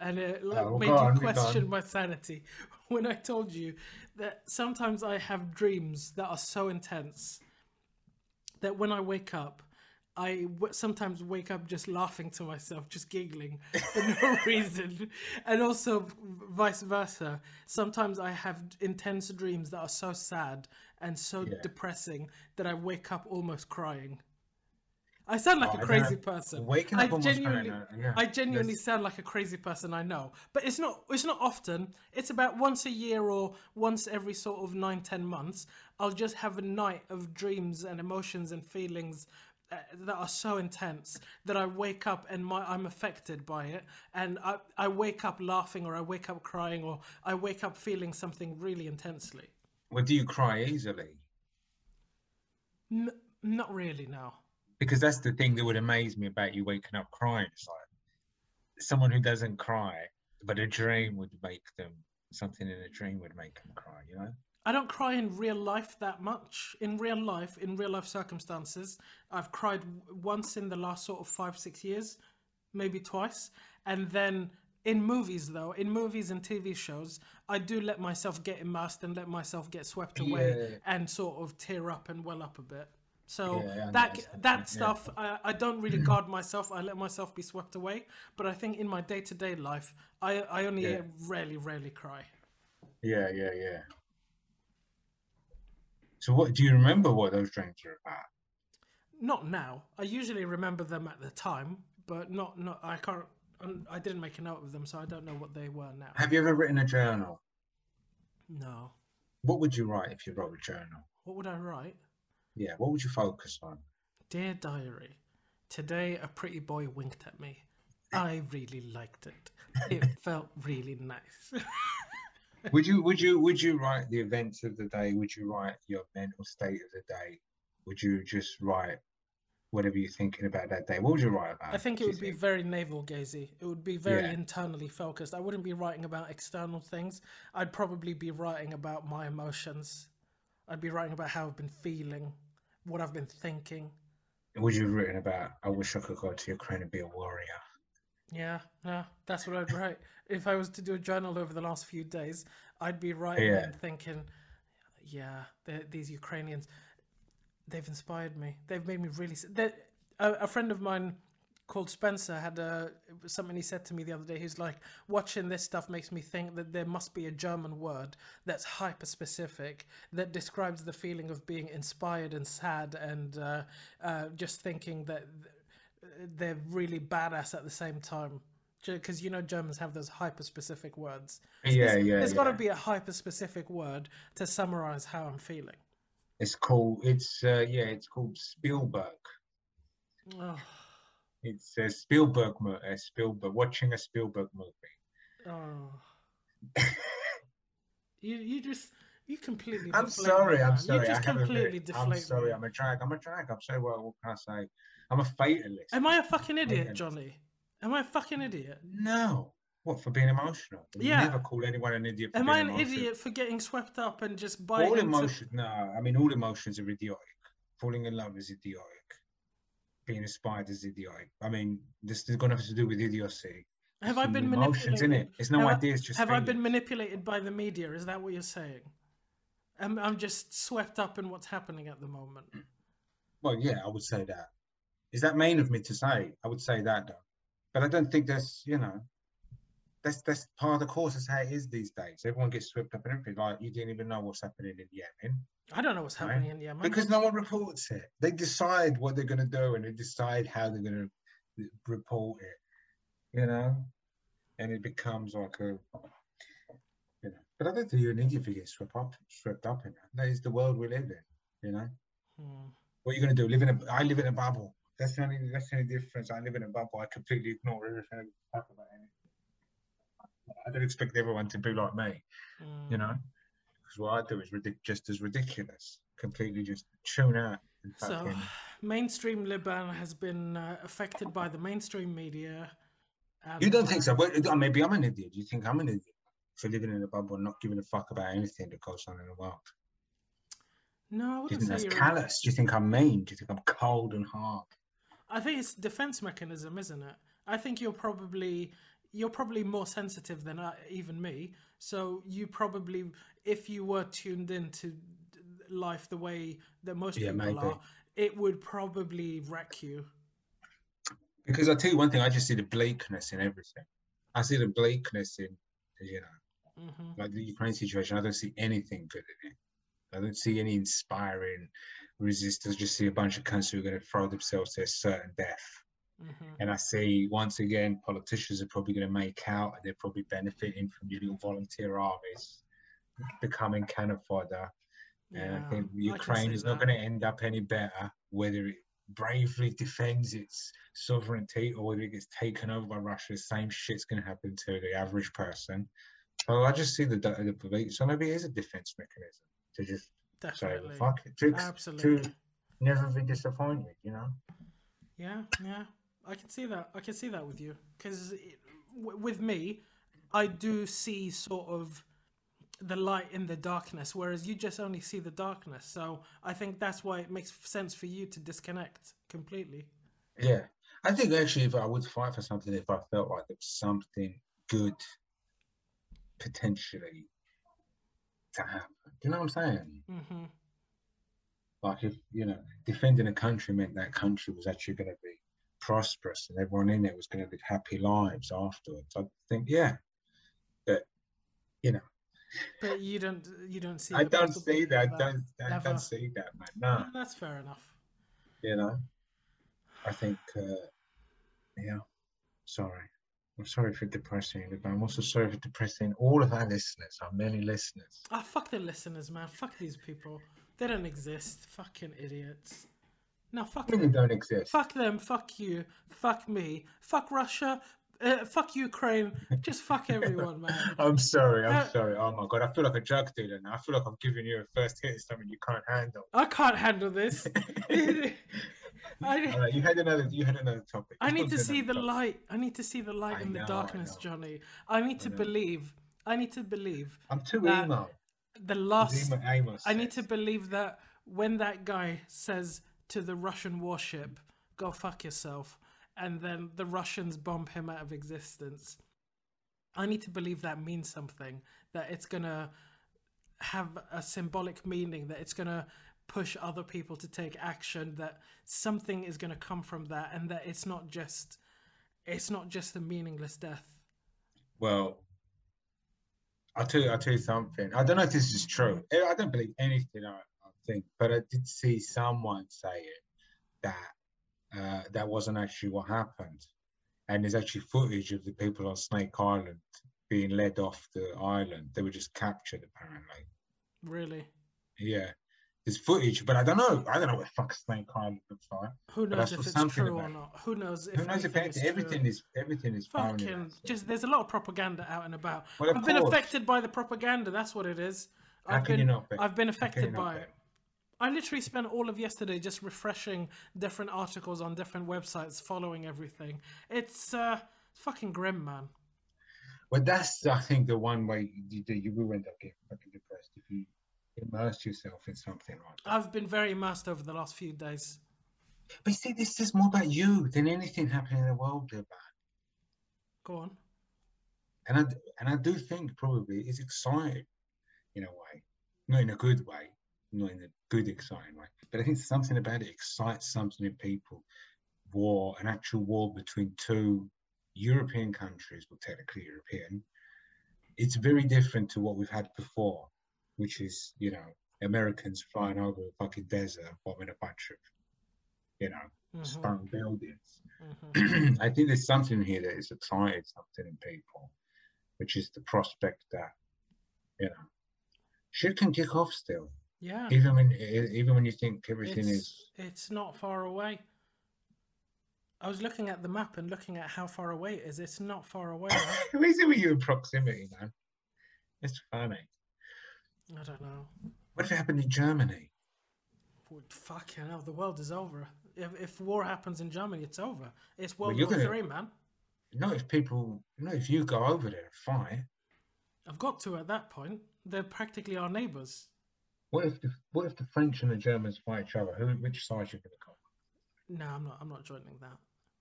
and it like, Oh, made go you on, question my sanity <laughs> when I told you that sometimes I have dreams that are so intense that when I wake up, I w- sometimes wake up just laughing to myself, just giggling for no <laughs> reason. And also vice versa. Sometimes I have intense dreams that are so sad and so Yeah. depressing that I wake up almost crying. I sound like Oh, I a crazy person. Waking I up almost genuinely- kinda- yeah. I genuinely That's- sound like a crazy person. I know, but it's not. It's not often. It's about once a year or once every sort of nine, ten months. I'll just have a night of dreams and emotions and feelings uh, Uh, that are so intense that I wake up and my I'm affected by it, and I I wake up laughing or I wake up crying or I wake up feeling something really intensely. Well, do you cry easily? N- not really now. Because that's the thing that would amaze me about you waking up crying. It's like someone who doesn't cry, but a dream would make them something in a dream would make them cry. You know? I don't cry in real life that much. In real life, in real life circumstances, I've cried once in the last sort of five, six years, maybe twice. And then in movies, though, in movies and TV shows, I do let myself get immersed and let myself get swept away Yeah. and sort of tear up and well up a bit. So Yeah, that that Yeah. stuff, I, I don't really <clears throat> guard myself. I let myself be swept away. But I think in my day to day life, I I only Yeah. rarely, rarely cry. Yeah, yeah, yeah. So, what do you remember? What those dreams were about? Not now. I usually remember them at the time, but not not. I can't. I didn't make a note of them, so I don't know what they were now. Have you ever written a journal? No. What would you write if you wrote a journal? What would I write? Yeah, what would you focus on? Dear diary, today a pretty boy winked at me. I really liked it. It <laughs> felt really nice. <laughs> Would you would you would you write the events of the day? Would you write your mental state of the day? Would you just write whatever you're thinking about that day? What would you write about? I think it would be very navel gazy. It would be very Yeah. internally focused. I wouldn't be writing about external things. I'd probably be writing about my emotions. I'd be writing about how I've been feeling, what I've been thinking. Would you have written about? I wish I could go to Ukraine and be a warrior. Yeah, yeah, that's what I'd write. if I was to do a journal over the last few days, I'd be writing Yeah. and thinking, yeah, these Ukrainians, they've inspired me. They've made me really. A, a friend of mine called Spencer had a, something he said to me the other day. He's like, watching this stuff makes me think that there must be a German word that's hyper specific that describes the feeling of being inspired and sad and uh, uh, just thinking that th- they're really badass at the same time. Because you know Germans have those hyper specific words. Yeah, There's- yeah. There's got to be a hyper specific word to summarize how I'm feeling. It's called. It's uh, yeah. It's called Spielberg. Oh, It's a Spielberg movie. Spielberg watching a Spielberg movie. oh. <laughs> you you just you completely. I'm deflate sorry. me, I'm sorry. You just I completely written- deflate I'm sorry. me. I'm a drag. I'm a drag. I'm sorry. What, what can I say? I'm a fatalist. Am I a fucking idiot, Fatalist. Johnny? Am I a fucking idiot? No. What for being emotional? You Yeah. Never call anyone an idiot. For Am I an emotional. idiot for getting swept up and just buying All into? emotions. No, I mean all emotions are idiotic. Falling in love is idiotic. Being inspired is idiotic. I mean, this is going to have to do with idiocy. Have I been emotions in it? It's no have ideas, just have I been manipulated by the media? Is that what you're saying? I'm, I'm just swept up in what's happening at the moment. Well, yeah, I would say that. Is that mean of me to say? I would say that though, but I don't think that's you know, that's that's part of the course. That's how it is these days. Everyone gets swept up in everything. Like you didn't even know what's happening in Yemen I don't know what's Right. happening in Yemen. because no one reports it. They decide what they're going to do and they decide how they're going to report it. You know, and it becomes like a. You but I don't think you're an idiot if you get swept up, swept up in that. That is the world we live in. You know. Hmm. What are you going to do? Live in a? I live in a bubble. That's the only. That's the only difference. I live in a bubble. I completely ignore everything. I talk about anything. I don't expect everyone to be like me. You Hmm. know, because what I do is ridic- just as ridiculous. Completely just tune out. So, fucking, mainstream Liban has been uh, affected by the mainstream media. you don't think so? Well, maybe I'm an idiot. You think I'm an idiot for living in a bubble and not giving a fuck about anything that goes on in the world? No, I Do you wouldn't think say that's callous? Do you think I'm mean? Do you think I'm cold and hard? I think it's defense mechanism, isn't it? I think you're probably you're probably more sensitive than I, even me. So you probably, if you were tuned into life the way that most Yeah, people maybe. are, it would probably wreck you. Because I tell you one thing, I just see the bleakness in everything. I see the bleakness in, you know, hmm like the Ukraine situation. I don't see anything good in it. I don't see any inspiring resistance. I just see a bunch of cunts who are going to throw themselves to a certain death. Mhm. And I see once again politicians are probably going to make out and they're probably benefiting from your little volunteer armies becoming cannon fodder. And I Yeah, think I can Ukraine see is not going to end up any better whether it bravely defends its sovereignty or whether it gets taken over by Russia. The same shit's going to happen to the average person. So I just see the, the debate. So maybe it is a defense mechanism to just say, Definitely. fuck it, to, Absolutely. to never be disappointed, you know? Yeah, yeah. I can see that. I can see that with you because w- with me, I do see sort of the light in the darkness, whereas you just only see the darkness. So I think that's why it makes sense for you to disconnect completely. Yeah, I think actually, if I would fight for something, if I felt like there was something good potentially to happen, do you know what I'm saying? hmm Like if you know, defending a country meant that country was actually going to be prosperous and everyone in it was going to live happy lives afterwards. I think, yeah, but you know, But you don't. You don't see. I don't see that. I don't, I don't see that, man. No, Yeah, that's fair enough. you know, I think, uh, yeah, sorry. I'm sorry for depressing you, but I'm also sorry for depressing all of our listeners, our many listeners. Ah, fuck the listeners, man. Fuck these people. They don't exist. Fucking idiots. No, fuck them. don't exist. Fuck them. Fuck you. Fuck me. Fuck Russia. Uh, fuck Ukraine. Just fuck <laughs> everyone, man. I'm sorry. I'm Uh, sorry. Oh my god, I feel like a drug dealer now. I feel like I'm giving you a first hit of something you can't handle. I can't handle this. <laughs> I, uh, All right, you had another. You had another topic. I need to see the topic. light. I need to see the light I in the know, I darkness, know. Johnny. I need to believe. I need to believe I'm too emo. the as last. Emo- I need to believe that when that guy says to the Russian warship, "Go fuck yourself," and then the Russians bomb him out of existence, I need to believe that means something. That it's gonna have a symbolic meaning. That it's gonna push other people to take action. That something is gonna come from that, and that it's not just. It's not just a meaningless death. Well, I'll tell you. I'll tell you something. I don't know if this is true. I I don't believe anything. I, I think, but I did see someone say it that uh, that wasn't actually what happened, and there's actually footage of the people on Snake Island being led off the island. They were just captured, apparently. Really, Yeah, there's footage, but I don't know. I don't know what the fuck Snake Island looks like. who knows if it's true or not? Who knows if Who knows if anything anything, is everything true? is everything is Fucking just there's a lot of propaganda out and about. Well, I've been affected by the propaganda. That's what it is. How I've can been you not be? I've been How can you affected by it. I literally spent all of yesterday just refreshing different articles on different websites, following everything. It's uh fucking grim, man. But that's, I think, the one way you, you, you will end up getting fucking depressed if you immerse yourself in something like that. I've been very immersed over the last few days. But you see, this is more about you than anything happening in the world, Liban. Go on. And I, and I do think probably it's exciting in a way, not in a good way, not in a good, exciting way. But I think something about it excites something in people. War, an actual war between two European countries, well, technically European. It's very different to what we've had before, which is, you know, Americans flying over a fucking desert, bombing a bunch of, you know, Mhm, stone buildings. mhm. <clears throat> I think there's something here that is excited something in people, which is the prospect that, you know, shit can kick off still, Yeah. even when even when you think everything It's, is. it's not far away. I was looking at the map and looking at how far away it is. It's not far away. Who is it with you in proximity, man? It's funny. I don't know. What if it happened in Germany? Well, Fucking hell, the world is over. If, if war happens in Germany, it's over. It's Well, World you're War gonna- Three, man. Not if people, not if you go over there and fight. I've got to at that point. They're practically our neighbours. What if the what if the French and the Germans fight each other? Who, which side you going to go? No, I'm not. I'm not joining that.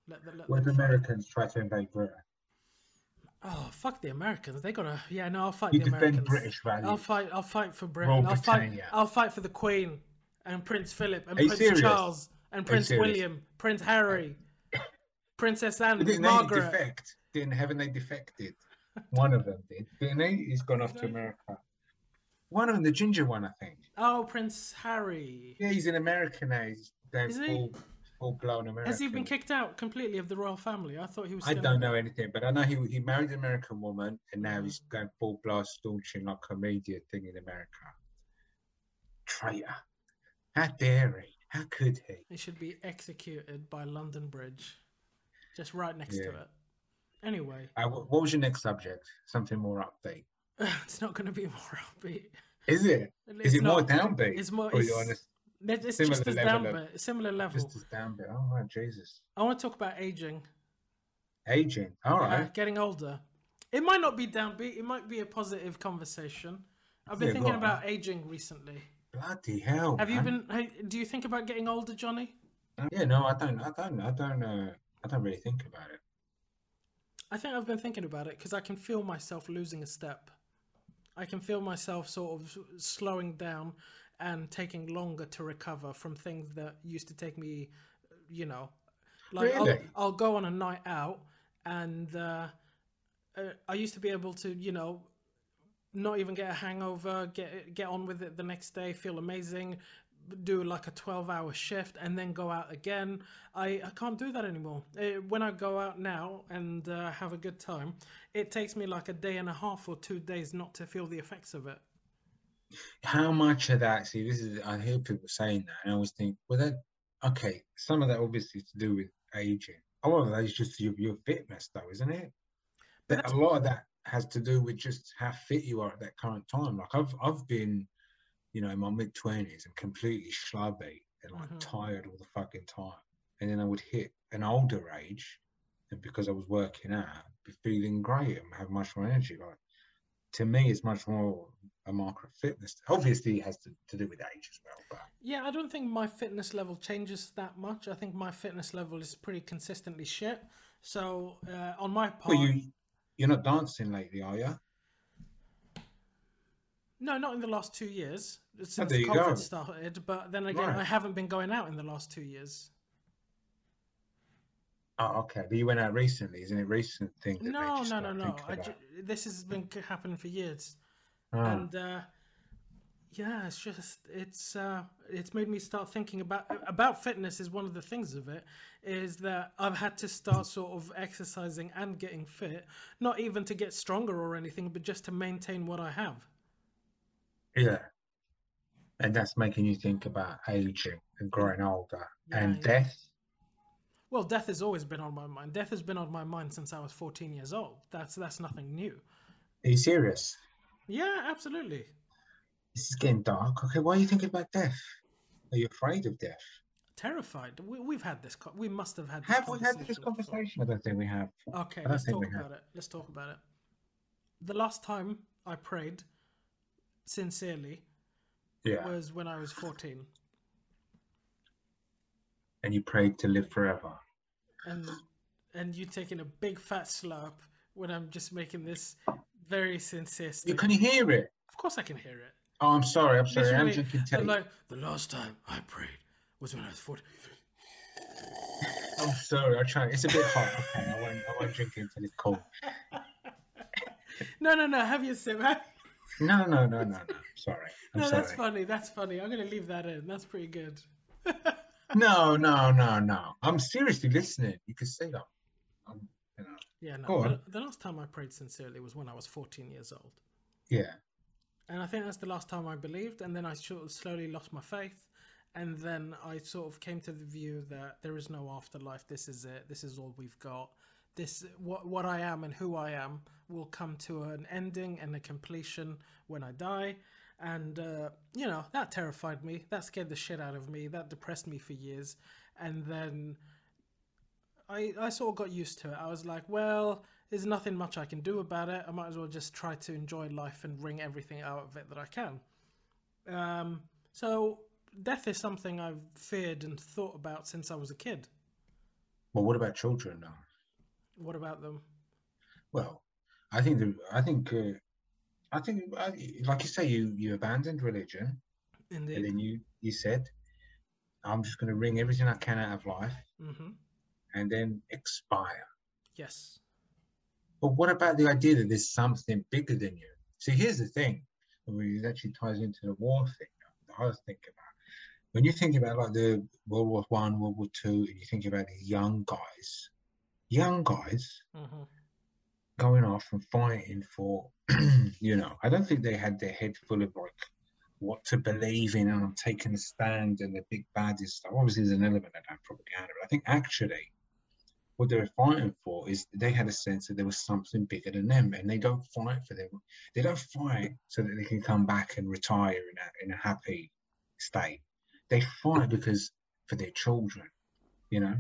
Let, the- let What if. Americans try to invade Britain? Oh fuck the Americans! They gotta. Yeah, no, I'll fight You the Americans. British values. I'll fight. I'll fight for Britain. I'll fight. I'll fight for the Queen and Prince Philip and Prince serious? Charles and Prince? William, Prince Harry, <coughs> Princess Anne, Didn't Margaret. they defect? Didn't haven't they defected? One of them did, didn't he? He's gone off to America. One of them, the ginger one, I think. Oh, Prince Harry. Yeah, he's an America now. He's Is he? Full, blown American. Has he been kicked out completely of the royal family? I thought he was. I don't know anything, but I know he he married an American woman, and now Mhm. he's going full blast launching like a media thing in America. Traitor! How dare he? How could he? He should be executed by London Bridge, just right next to it. Anyway, Uh, what was your next subject? Something more upbeat. <laughs> it's not going to be more <laughs> upbeat. Is it? It's Is it more downbeat? It's more. It's, you're on a it's similar just as level down, of- but similar level. just as downbeat? Oh my Jesus! I want to talk about aging. Aging. All uh, right. getting older. It might not be downbeat. It might be a positive conversation. I've been Yeah, thinking about aging recently. Bloody hell! Have you man. been? Do you think about getting older, Johnny? Yeah, no, I don't. I don't. I don't. Uh, I don't really think about it. I think I've been thinking about it because I can feel myself losing a step. I can feel myself sort of slowing down and taking longer to recover from things that used to take me, you know, like Really? I'll, I'll go on a night out and uh, uh, I used to be able to, you know, not even get a hangover, get get on with it the next day, feel amazing, do like a 12 hour shift and then go out again. I, I can't do that anymore. Uh, when I go out now and uh, have a good time, it takes me like a day and a half or two days not to feel the effects of it. How much of that? See, this is. I hear people saying that, and I always think, well, that okay. Some of that obviously to do with aging. A lot of that is just your, your fitness, though, isn't it? But That, a lot of that has to do with just how fit you are at that current time. Like I've I've been, you know, in my mid twenties and completely schlubby and like Mhm. tired all the fucking time, and then I would hit an older age, and because I was working out, be feeling great and have much more energy. Like to me, it's much more a marker of fitness. Obviously, it has to, to do with age as well, but Yeah, I don't think my fitness level changes that much. I think my fitness level is pretty consistently shit. So uh, on my part, well, you you're not dancing lately, are you? no, not in the last two years since Oh, you COVID go. started. But then again, Right. I haven't been going out in the last two years. Oh, okay. But you went out recently, isn't it? Recent thing. No, no, no, no. thinking I about- ju- this has been happening for years, Ah, and uh, yeah, it's just it's uh, it's made me start thinking about about fitness. Is one of the things of it is that I've had to start sort of exercising and getting fit, not even to get stronger or anything, but just to maintain what I have. yeah. And that's making you think about aging and growing older and Yeah, yeah. death. Well, death has always been on my mind. Death has been on my mind since I was 14 years old. That's that's nothing new. Are you serious? Yeah, absolutely. This is getting dark. Okay, why are you thinking about death? Are you afraid of death? Terrified. We, we've had this. Co- we must have had. This Have we had this before. conversation? I don't think we have. Okay, let's talk have. about it. Let's talk about it. The last time I prayed sincerely Yeah. was when I was 14. And you prayed to live forever. And and you taking a big fat slap when I'm just making this very sincere You, statement. can you hear it? Of course I can hear it. Oh, I'm sorry. I'm sorry. I'm tea. and like the last time I prayed was when I was 40. I'm sorry. I'm trying. It's a bit hot. Okay, I won't. I won't drink it until it's cold. <laughs> No, no, no. Have your sip. Have- <laughs> No, no, no, no, no. Sorry. I'm No, sorry. that's funny. That's funny. I'm gonna leave that in. That's pretty good. <laughs> No, no, no, no. I'm seriously listening. You can see that. I'm, you know, Yeah, no. The, the last time I prayed sincerely was when I was 14 years old. yeah. And I think that's the last time I believed. And then I sort of slowly lost my faith. And then I sort of came to the view that there is no afterlife. This is it. This is all we've got. This what what I am and who I am will come to an ending and a completion when I die. And uh, you know that terrified me. That scared the shit out of me. That depressed me for years. And then I I sort of got used to it. I was like, well, there's nothing much I can do about it. I might as well just try to enjoy life and wring everything out of it that I can. Um, so death is something I've feared and thought about since I was a kid. Well, what about children now? What about them? Well, I think the, I think uh, I think uh, like you say, you you abandoned religion, and then you you said, I'm just going to wring everything I can out of life, hmm and then expire. Yes. But what about the idea that there's something bigger than you? See, here's the thing. it actually ties into the war thing that I was thinking about. When you think about like the World War One, World War Two, and you think about the young guys, young guys hmm going off and fighting for, <clears throat> you know, I don't think they had their head full of like what to believe in and I'm taking a stand and the big bad is stuff. Obviously, there's an element of that propaganda, but I think actually what they were fighting for is they had a sense that there was something bigger than them and they don't fight for them. They don't fight so that they can come back and retire in a, in a happy state. They fight because for their children, you know,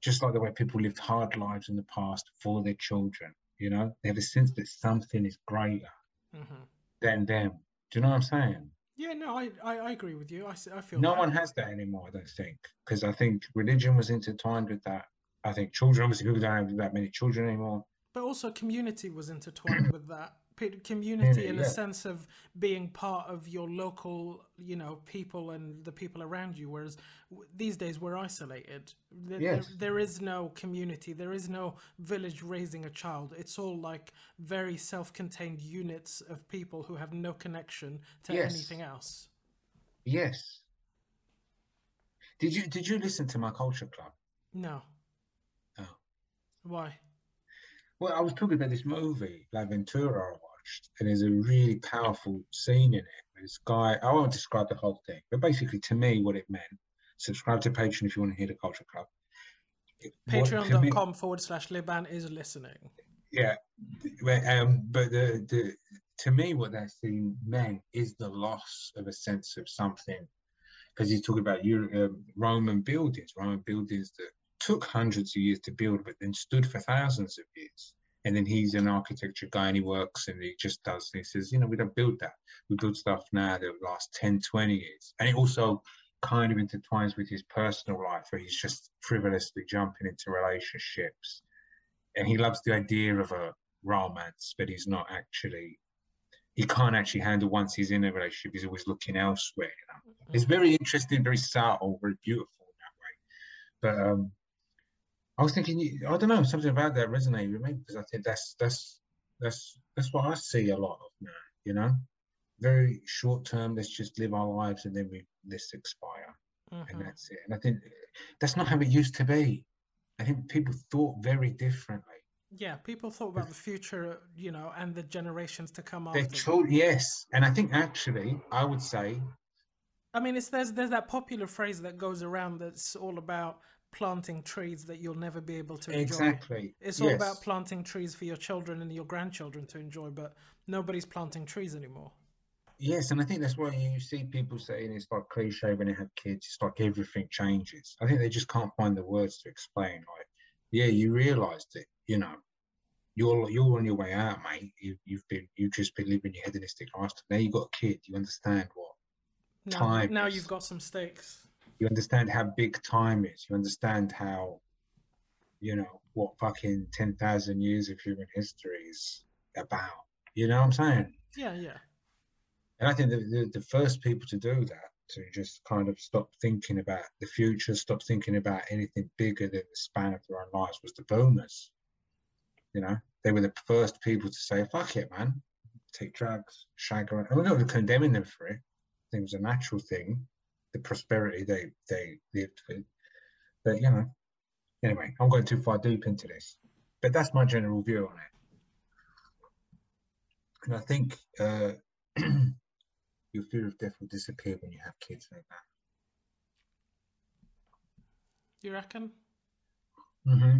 just like the way people lived hard lives in the past for their children, you know, they have a sense that something is greater hmm than them. Do you know what I'm saying? Yeah, no, I, I, I agree with you. I feel No one has that anymore, I don't think, because I think religion was intertwined with that. I think children, obviously, people don't have that many children anymore. But also, community was intertwined with that. Community, in yeah. a sense of being part of your local, you know, people and the people around you. Whereas these days we're isolated. There, there- Yes. there is no community. There is no village raising a child. It's all like very self-contained units of people who have no connection to Yes. anything else. Yes. Did you did you listen to my culture club? No. Oh. Why? Well, I was talking about this movie, L'Avventura, and there's a really powerful scene in it. This guy, I won't describe the whole thing, but basically, to me, what it meant. Subscribe to Patreon if you want to hear the culture club. It- what- to me- Patreon.com forward slash Liban is listening. yeah but, um but the the to me what that scene meant is the loss of a sense of something because he's talking about Euro, um, roman buildings roman buildings that took hundreds of years to build but then stood for thousands of years and then he's an architecture guy and he works and he just does he says you know we don't build that we build stuff now that last 10 20 years and it also kind of intertwines with his personal life where he's just frivolously jumping into relationships and he loves the idea of a romance, but he's not actually. He can't actually handle once he's in a relationship. He's always looking elsewhere. You know? It's very interesting, very subtle, very beautiful in that way. But um, I was thinking, I don't know, something about that resonated with me because I think that's that's that's that's what I see a lot of now. You know, very short term. Let's just live our lives and then we let's expire and Mhm. that's it. And I think that's not how it used to be. I think people thought very differently. Yeah, people thought about the future, you know, and the generations to come after. them. yes, and I think actually, I would say, I mean, it's there's there's that popular phrase that goes around that's all about planting trees that you'll never be able to enjoy. exactly. It's all yes. about planting trees for your children and your grandchildren to enjoy, but nobody's planting trees anymore. Yes, and I think that's why you see people saying it's like cliche when they have kids. It's like everything changes. I think they just can't find the words to explain. Like, yeah, you realised it. You know, you're you're on your way out, mate. You, you've been you've just been living your hedonistic lifestyle. Now you've got a kid. You understand what Now, Time now is- you've got some stakes. You understand how big time is. You understand how, you know, what fucking 10,000 years of human history is about. You know what I'm saying? Yeah, yeah. And I think the, the, the first people to do that, to just kind of stop thinking about the future, stop thinking about anything bigger than the span of their own lives, was the boomers. You know, they were the first people to say, fuck it, man, take drugs, shag around. I'm not condemning them for it. I think it was a natural thing, the prosperity they, they lived with. But, you know, anyway, I'm going too far deep into this. But that's my general view on it. And I think uh, <clears throat> your fear of death will disappear when you have kids like that. You reckon? Mm-hmm.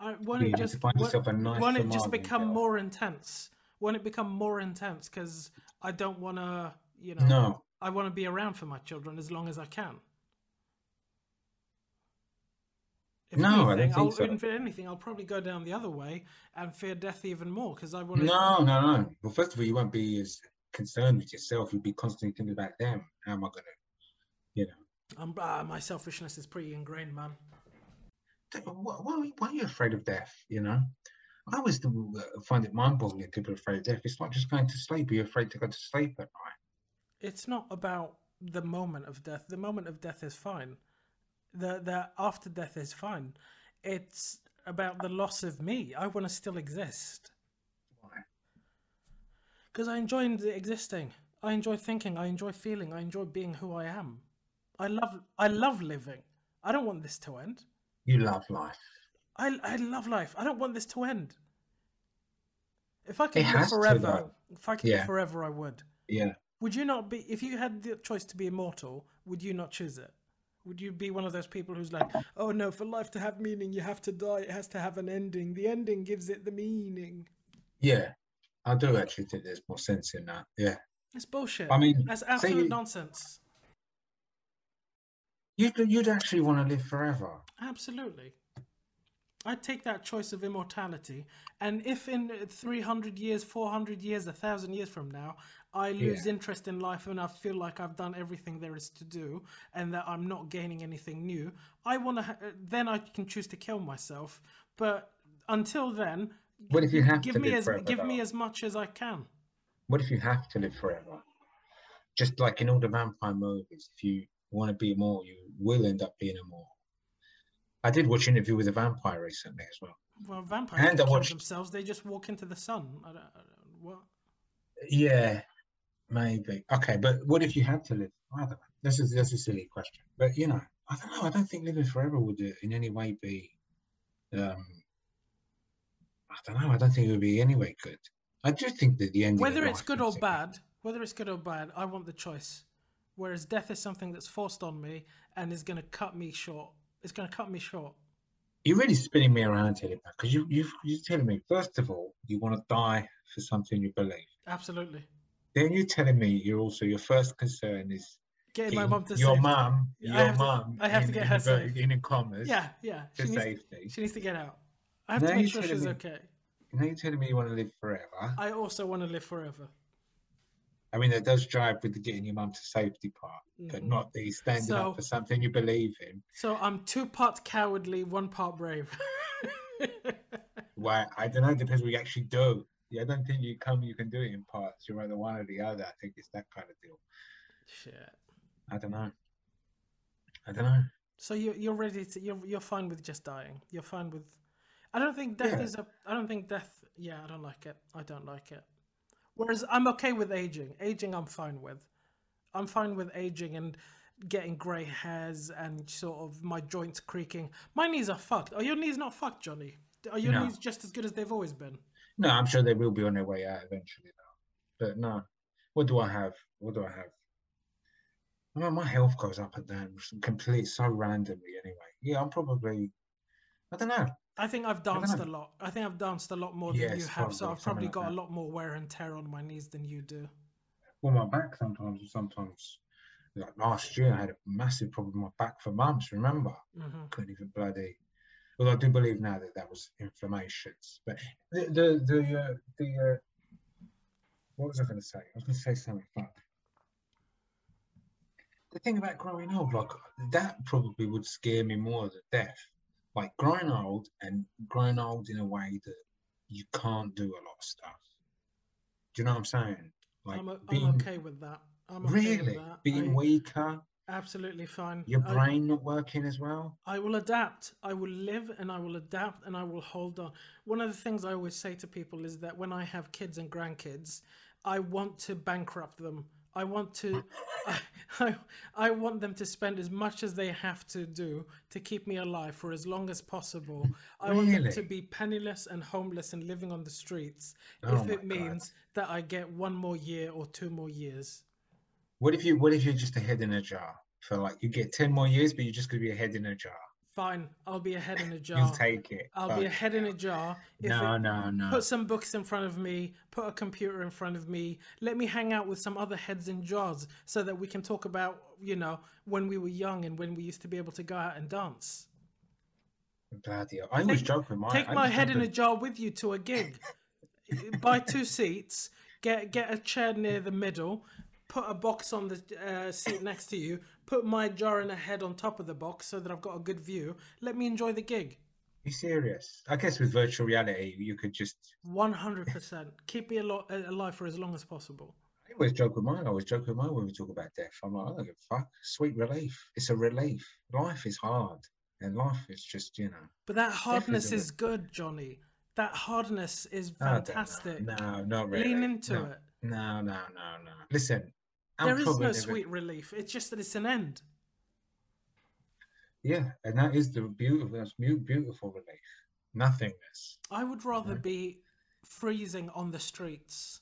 I, won't Yeah, it just find won't, a nice won't it just become more intense? Won't it become more intense? Because I don't want to, you know, No, I want to be around for my children as long as I can. If No, I don't anything, think I'll, so. If anything, I'll probably go down the other way and fear death even more because I want to. no, no, no. Well, first of all, you won't be as concerned with yourself. You'll be constantly thinking about them. How am I going to, you know? I'm, ah, my selfishness is pretty ingrained, man. Why, why, why are you afraid of death? You know, I always uh, find it mind-boggling. That people are afraid of death. It's not just going to sleep. Are You're afraid to go to sleep at night. It's not about the moment of death. The moment of death is fine. The the after death is fine. It's about the loss of me. I want to still exist Why? because I enjoyed existing. I enjoy thinking. I enjoy feeling. I enjoy being who I am. I love. I love living. I don't want this to end. You love life. I I love life. I don't want this to end. If I could It live has to, forever, if I could Yeah. live forever, I would. Yeah. Would you not be? If you had the choice to be immortal, would you not choose it? Would you be one of those people who's like, "Oh no, for life to have meaning, you have to die. It has to have an ending. The ending gives it the meaning." Yeah. I do actually think there's more sense in that. Yeah. It's bullshit. I mean, that's absolute you- nonsense. You'd, you'd actually want to live forever. Absolutely. I'd take that choice of immortality. And if in 300 years, 400 years, 1,000 years from now, I lose Yeah. interest in life and I feel like I've done everything there is to do and that I'm not gaining anything new, I want to, ha- uh, then I can choose to kill myself. But until then, What if you have give to me live as forever, give me as much as I can. What if you have to live forever? Just like in all the vampire movies, if you want to be immortal, you will end up being immortal. I did watch an interview with a vampire recently as well. Well, vampires And I watched- themselves; they just walk into the sun. I don't, I don't, what? Yeah, maybe. Okay, but what if you had to live? I don't know. This is that's a silly question, but you know, I don't know. I don't think living forever would uh, in any way be. Um, I don't know. I don't think it would be anyway good. I do think that the end whether it's good or bad, whether it's good or bad, I want the choice. Whereas death is something that's forced on me and is going to cut me short. It's going to cut me short. You're really spinning me around here, because you you you're telling me first of all you want to die for something you believe. Absolutely. Then you're telling me you're also your first concern is Getting my mum to your safety. mum, Yeah, I your mum. I have to get her inverted- safe. In, in commas. Yeah, yeah. She needs, safety. she needs to get out. I have Now to make sure she's me- okay. Now you're telling me you want to live forever. I also want to live forever. I mean, that does drive with the getting your mum to safety part, but Mhm. not the standing So- up for something you believe in. So I'm two parts cowardly, one part brave. <laughs> Why? I don't know. Depends what you actually do. Yeah, I don't think you come. You can do it in parts. You're either one or the other. I think it's that kind of deal. Shit. I don't know. I don't know. So you're you're ready to you're you're fine with just dying. You're fine with. I don't think death Yeah. is a. I don't think death. Yeah, I don't like it. I don't like it. Whereas I'm okay with aging. Aging, I'm fine with. I'm fine with aging and getting grey hairs and sort of my joints creaking. My knees are fucked. Are your knees not fucked, Johnny? Are your No. knees just as good as they've always been? No, I'm sure they will be on their way out eventually, though. But no, what do I have? What do I have? My health goes up and down completely so randomly. Anyway, yeah, I'm probably. I don't know. I think I've danced a lot. I think I've danced a lot more than you Yes, have, so I've probably got like a lot more wear and tear on my knees than you do. Well, my back sometimes, sometimes, like last year, I had a massive problem with my back for months. Remember, hmm couldn't even bloody. Well, I do believe now that that was inflammations. But the the the uh, the uh, what was I going to say? I was going to say something. Fuck. The thing about growing old, like that, probably would scare me more than death. Like growing old and growing old in a way that you can't do a lot of stuff. Do you know what I'm saying? Like I'm, being I'm okay with that. I'm okay really with that. being I- weaker, Absolutely fine. your I- brain not working as well. I will adapt. I will live and I will adapt and I will hold on. One of the things I always say to people is that when I have kids and grandkids, I want to bankrupt them. I want to, <laughs> I, I, I want them to spend as much as they have to do to keep me alive for as long as possible. I want them to be penniless and homeless and living on the streets Oh if it God. means that I get one more year or two more years. What if you what if you're just a head in a jar? For like you get ten more years, but you're just gonna be a head in a jar. Fine, I'll be a head in a <laughs> jar. You'll take it. I'll but be a head in a jar. If no, it- no, no. Put some books in front of me, put a computer in front of me, let me hang out with some other heads in jars so that we can talk about, you know, when we were young and when we used to be able to go out and dance. Bloody hell. I Take- joke with my Take I my head joke in a jar with you to a gig. <laughs> Buy two seats, get get a chair near the middle, put a box on the uh, seat next to you, put my jar and a head on top of the box so that I've got a good view. Let me enjoy the gig. You serious? I guess with virtual reality, you could just. 100%. Keep me alo- alive for as long as possible. I always joke with mine. I always joke with mine when we talk about death. I'm like, I don't give a fuck. Sweet relief. It's a relief. Life is hard, and life is just, you know. But that hardness isn't is good, Johnny. That hardness is fantastic. No, not really. Lean into no. it. No, no, no, no. Listen, I'm There is no sweet relief. It's just that it's an end. Yeah, and that is the beautiful, that's beautiful relief. Nothingness. I would rather be freezing on the streets,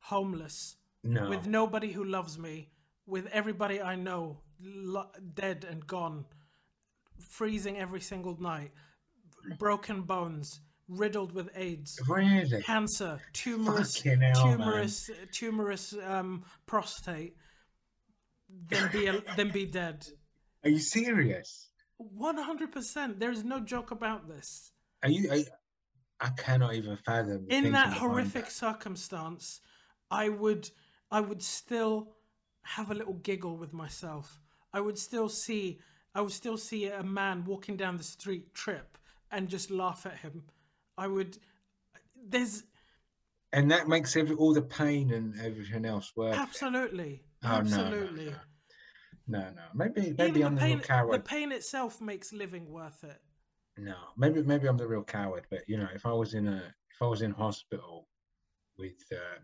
homeless, No. with nobody who loves me, with everybody I know lo- dead and gone, freezing every single night, broken bones, riddled with AIDS, really? cancer, tumorous, Fucking hell, man. tumorous, tumorous um, prostate, then be a, then be dead. Are you serious? One hundred percent. There is no joke about this. Are you? Are you- I cannot even fathom. in that horrific that. circumstance i would i would still have a little giggle with myself i would still see i would still see a man walking down the street trip and just laugh at him i would there's and that makes every all the pain and everything else worth. absolutely Oh, no, no, absolutely no. No, no. Maybe, maybe even I'm the the real pain the coward. pain itself makes living worth it No, maybe, maybe I'm the real coward. But you know, if I was in a, if I was in hospital with uh,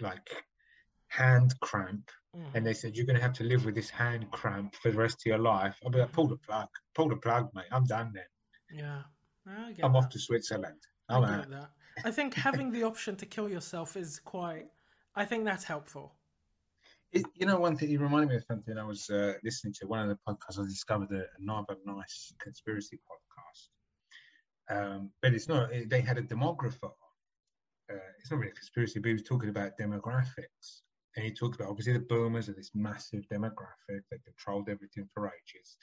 like hand cramp, Mhm. and they said you're going to have to live with this hand cramp for the rest of your life, I'll be like, pull the plug, pull the plug, mate. I'm done then. yeah I I'm that. off to Switzerland. I I'm get out. that. I think <laughs> having the option to kill yourself is quite. I think that's helpful. It, you know, one thing you reminded me of something. I was uh, listening to one of the podcasts. I discovered a, another nice conspiracy podcast, um, but it's not. They had a demographer. Uh, it's not really a conspiracy, but he was talking about demographics, and he talked about obviously the boomers are this massive demographic that controlled everything for ages.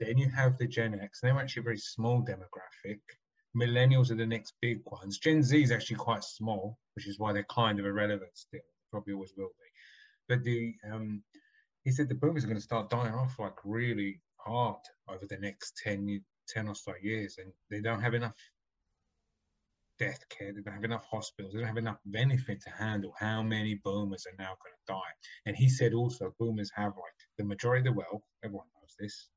Then you have the Gen X, and they're actually a very small demographic. Millennials are the next big ones. Gen Z is actually quite small, which is why they're kind of irrelevant still. Probably always will be. But the um, he said the boomers are going to start dying off like really hard over the next 10, 10 or so years, and they don't have enough death care. They don't have enough hospitals. They don't have enough anything to handle how many boomers are now going to die. And he said also boomers have like the majority of the wealth. Everyone knows this.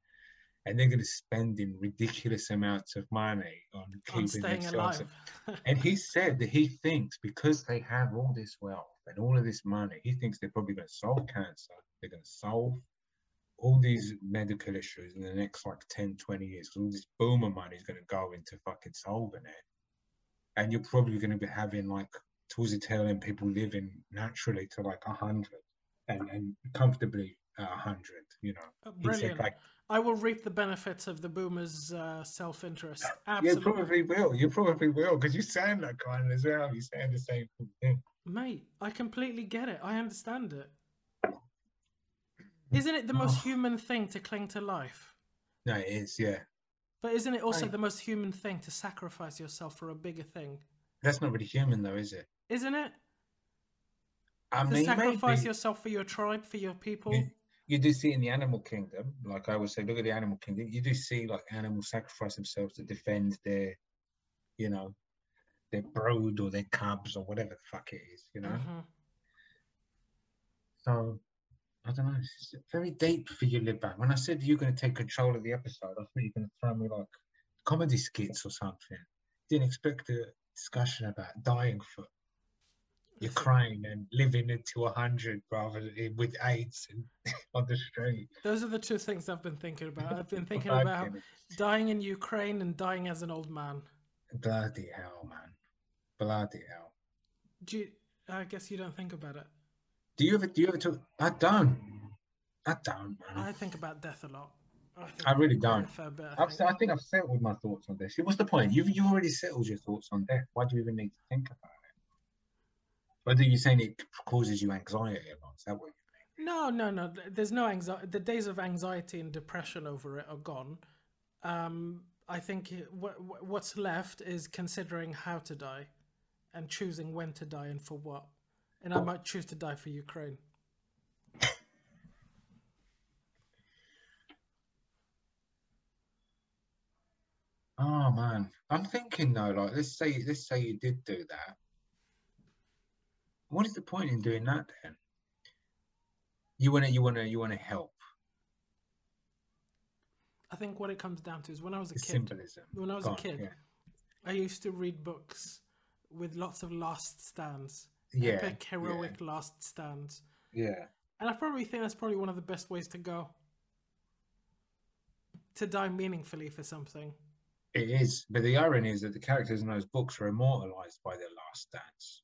And they're going to spend in ridiculous amounts of money on on keeping staying themselves alive. and he said that he thinks because they have all this wealth and all of this money, he thinks they're probably going to solve cancer. They're going to solve all these medical issues in the next like 10, 20 years. all this boomer money is going to go into fucking solving it. And you're probably going to be having like towards the tail end people living naturally to like 100 and, and comfortably at 100, you know. Uh, he said Brilliant. like, I will reap the benefits of the boomers' uh, self-interest. you Absolutely, probably will. You probably will because you sound like one as well. You sound the same thing. mate. I completely get it. I understand it. Isn't it the most Oh. human thing to cling to life? No, it is, yeah. But isn't it also Right. the most human thing to sacrifice yourself for a bigger thing? That's not really human, though, is it? Isn't it? I To mean, sacrifice maybe yourself for your tribe, for your people. You, do see in the animal kingdom, like I would say, look at the animal kingdom. You do see like animals sacrifice themselves to defend their, you know, their brood or their cubs or whatever the fuck it is, you know. Mhm. So I don't know. It's very deep for you, Liban. When I said you're going to take control of the episode, I thought you were going to throw me like comedy skits or something. Didn't expect a discussion about dying for Ukraine and living into a hundred rather than with AIDS and <laughs> on the street. Those are the two things I've been thinking about. I've been <laughs> thinking about dying in Ukraine and dying as an old man. bloody hell, man. Bloody hell. Do you, I guess you don't think about it. Do you ever? Do you ever talk? I don't. I don't, man. I think about death a lot. I, I really don't. fair bit, I I've, think. I think I've settled my thoughts on this. What's the point? You've you've already settled your thoughts on death. Why do you even need to think about it? Whether you're saying it causes you anxiety or not, is that what you No, no, no. There's no anxiety. The days of anxiety and depression over it are gone. Um, I think what, what's left is considering how to die and choosing when to die and for what. And I might choose to die for Ukraine. <laughs> Oh man, I'm thinking though. Like, let's say let's say you did do that. What is the point in doing that then? You wanna you wanna you wanna help I think what it comes down to is when I was a kid, symbolism. when I was Go a kid, yeah. I used to read books with lots of last stands yeah, epic, heroic last stands. yeah. And I probably think that's probably one of the best ways to go. To die meaningfully for something. It is, but the irony is that the characters in those books are immortalized by their last dance.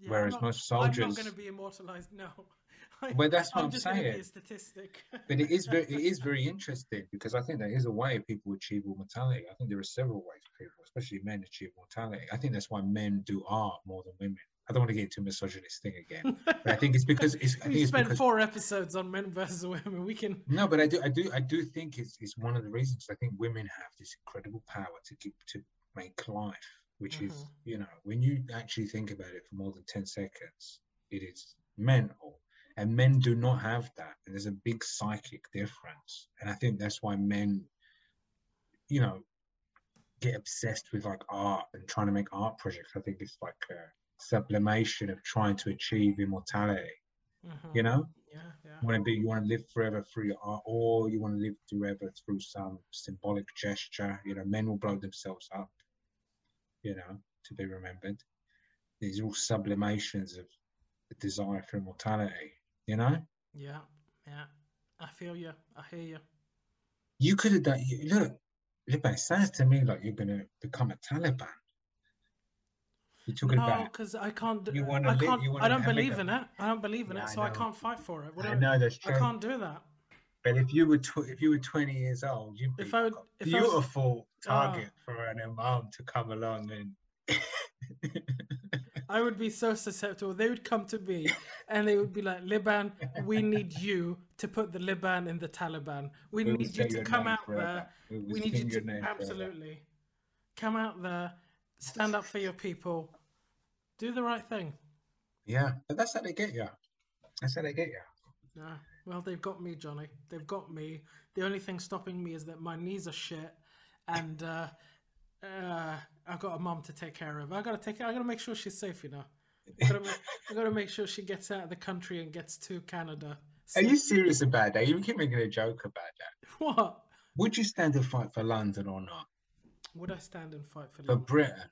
Yeah, Whereas not- most I'm not going to be immortalized. No. <laughs> I- Well, that's what I'm I'm just gonna be a saying. statistic. <laughs> But it is very, it is very interesting because I think there is a way people achieve immortality. I think there are several ways people, especially men, achieve immortality. I think that's why men do art more than women. I don't want to get into a misogynist thing again, but I think it's because it's. I <laughs> think we it's spent because four episodes on men versus women. We can. No, but I do, I do, I do think it's it's one of the reasons. I think women have this incredible power to keep to make life, which is Mhm. you know when you actually think about it for more than ten seconds, it is mental, and men do not have that, and there's a big psychic difference, and I think that's why men, you know, get obsessed with like art and trying to make art projects. I think it's like a sublimation of trying to achieve immortality. Mhm. You know Yeah, yeah. you want to be you want to live forever through your art or you want to live forever through some symbolic gesture you know men will blow themselves up you know to be remembered these are all sublimations of the desire for immortality you know Yeah, yeah. I feel you. I hear you. you could have done you, look it sounds to me like you're going to become a taliban you're talking No, about because I can't. you wanna I can't. you wanna I don't believe in it. I don't believe in Yeah, it, so I know. can't fight for it. What i know that's I can't do that. But if you were tw- if you were 20 years old you'd be If I would- a if I was- beautiful Ah. target for an imam to come along and I would be so susceptible. They would come to me and they would be like, Liban, we need you to put the Liban in the Taliban. We We need you to come out forever. there. We We need you to name forever. absolutely come out there, stand up for your people, do the right thing. Yeah, but that's how they get you. That's how they get you. Nah, well, they've got me, Johnny. They've got me. The only thing stopping me is that my knees are shit, and uh, uh, I've got a mum to take care of. I gotta take. I gotta make sure she's safe. You know, I gotta, make, I gotta make sure she gets out of the country and gets to Canada. Are you serious about that? You keep making a joke about that. <laughs> What? Would you stand and fight for London or not? Would I stand and fight for For London? Britain?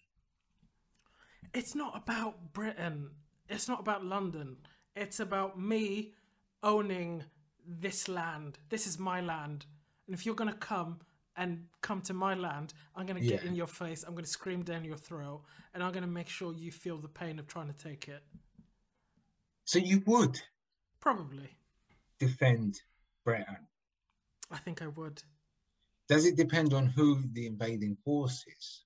It's not about Britain. It's not about London. It's about me owning this land. This is my land. And if you're going to come and come to my land, I'm going to get Yeah. in your face. I'm going to scream down your throat. And I'm going to make sure you feel the pain of trying to take it. So you would Probably. defend Britain? I think I would. Does it depend on who the invading force is?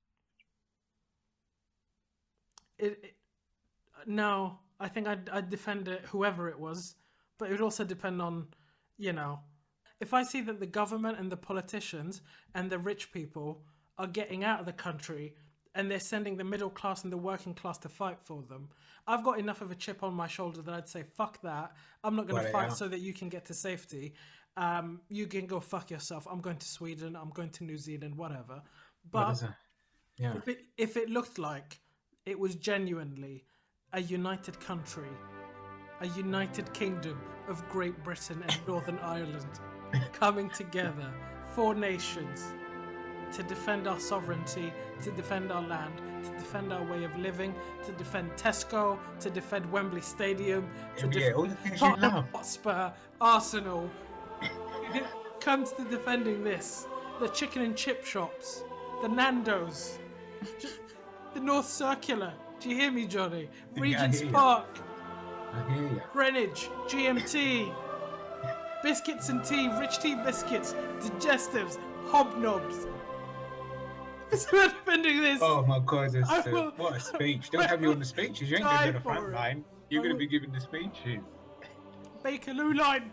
It, it, no, I think I'd, I'd defend it, whoever it was. But it would also depend on, you know, if I see that the government and the politicians and the rich people are getting out of the country and they're sending the middle class and the working class to fight for them, I've got enough of a chip on my shoulder that I'd say, fuck that. I'm not going to fight so that you can get to safety. Um, you can go fuck yourself. I'm going to Sweden. I'm going to New Zealand, whatever. But? Yeah. if it if it looked like it was genuinely a united country, a united kingdom of Great Britain and Northern Ireland coming together, four nations, to defend our sovereignty, to defend our land, to defend our way of living, to defend Tesco, to defend Wembley Stadium, to Yeah, defend all the things you Tottenham. Hotspur, Arsenal. it comes to defending this. The chicken and chip shops, the Nando's, the North Circular. Do you hear me, Johnny? Regent's you. Park, I hear you. Greenwich, GMT, biscuits and tea, rich tea biscuits, digestives, hobnobs. <laughs> It's about defending this. Oh my God! Uh, will- what a <laughs> speech! Don't have you on the speeches. You ain't going to the front line. You're going to be giving the speeches. Bakerloo line,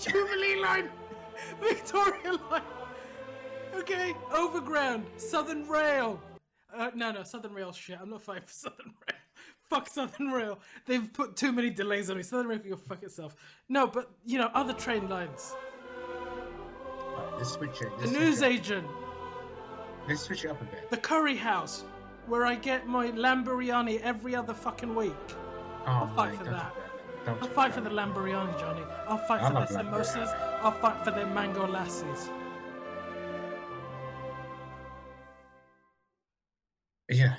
Jubilee line, <laughs> Victoria line. Okay, Overground, Southern Rail. Uh, no, no, Southern Rail shit. I'm not fighting for Southern Rail. Fuck Southern Rail. They've put too many delays on me. Southern Rail can go fuck itself. No, but you know, other train lines. Right, let's switch it. The Let's news switch it. agent, Let's switch it up a bit. the Curry House, where I get my Lamborghini every other fucking week. Oh, I'll fight mate, for that. I'll fight for the Lamborghini, Johnny. I'll fight I for their samosas. I'll fight for their mango lassis. Yeah.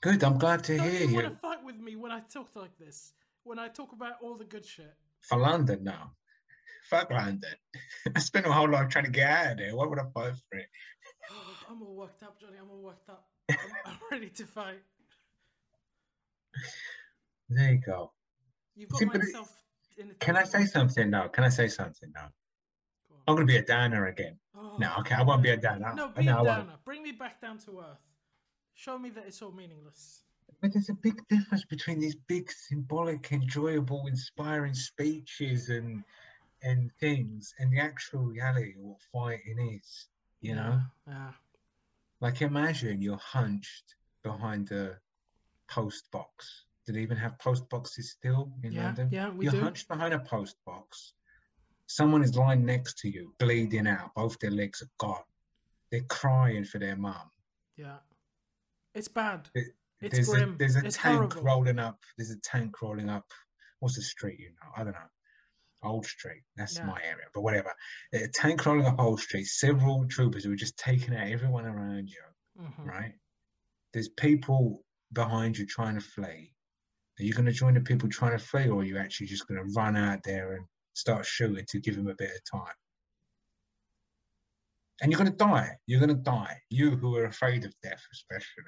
Good. I'm glad to Don't hear you you. want to fight with me when I talk like this, when I talk about all the good shit. For London now. Fuck London. <laughs> I spent a whole life trying to get out of there. Why would I fight for it? <gasps> I'm all worked up, Johnny. I'm all worked up. I'm, <laughs> I'm ready to fight. There you go. You've got See, myself in. Can I say something now? Can I say something now? Go. I'm gonna be a downer again. Oh, No, okay, I won't be a downer. No, No, be I a downer. Bring me back down to earth. Show me that it's all meaningless. But there's a big difference between these big, symbolic, enjoyable, inspiring speeches and and things, and the actual reality of what fighting is. You know, Yeah. like imagine you're hunched behind a post box. Do they even have post boxes still in Yeah. London? Yeah. We you're do. hunched behind a post box. Someone is lying next to you, bleeding out. Both their legs are gone. They're crying for their mum. Yeah. It's bad. It- It's there's grim. a there's a it's tank horrible. rolling up. There's a tank rolling up. What's the street? You know, I don't know. Old Street. That's my area, but whatever. A tank rolling up Old Street. Several troopers who are just taking out everyone around you. Mhm. Right. There's people behind you trying to flee. Are you going to join the people trying to flee, or are you actually just going to run out there and start shooting to give them a bit of time? And you're going to die. You're going to die. You who are afraid of death, especially.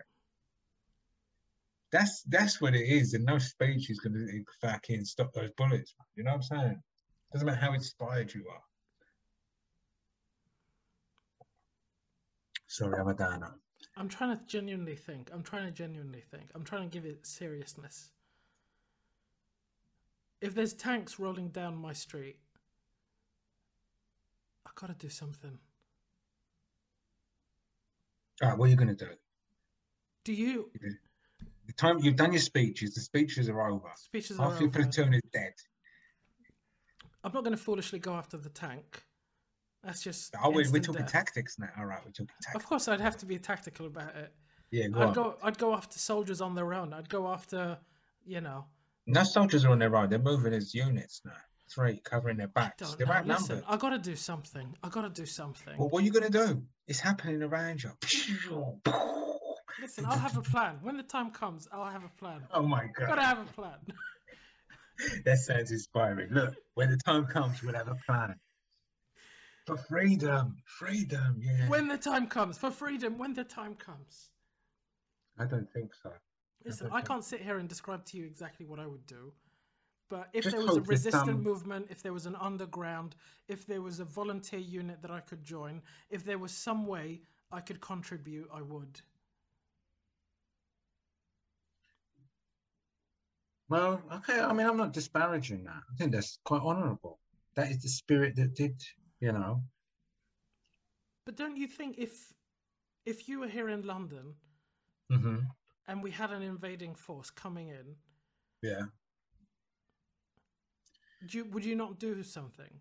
That's that's what it is, and no speech is going to fucking stop those bullets. man. You know what I'm saying? Doesn't matter how inspired you are. Sorry, I'm a downer. I'm trying to genuinely think. I'm trying to genuinely think. I'm trying to give it seriousness. If there's tanks rolling down my street, I gotta do something. All right, what are you going to do? Do you? The time you've done your speeches, the speeches are over. Speeches are your over. platoon is dead. I'm not going to foolishly go after the tank. That's just. Oh, we, we're talking death. tactics now. All right, we're talking tactics. Of course, I'd have to be tactical about it. Yeah, go I'd on. go. I'd go after soldiers on their own. I'd go after, you know. No soldiers are on their own. They're moving as units now. Three covering their backs. They're outnumbered. Listen, I gotta do something. I gotta do something. Well, what are you going to do? It's happening around you. Listen, I'll have a plan. When the time comes, I'll have a plan. Oh my god. Gotta have a plan. <laughs> that sounds inspiring. Look, when the time comes, we'll have a plan. For freedom, freedom, yeah. when the time comes for freedom. When the time comes. I don't think so. Listen, don't I can't sit here and describe to you exactly what I would do. But if Just there was a resistant some- movement, if there was an underground, if there was a volunteer unit that I could join, if there was some way I could contribute, I would. Well, okay. I mean, I'm not disparaging that. I think that's quite honourable. That is the spirit that did, you know. But don't you think if if you were here in London hmm and we had an invading force coming in, Yeah. do you, would you not do something?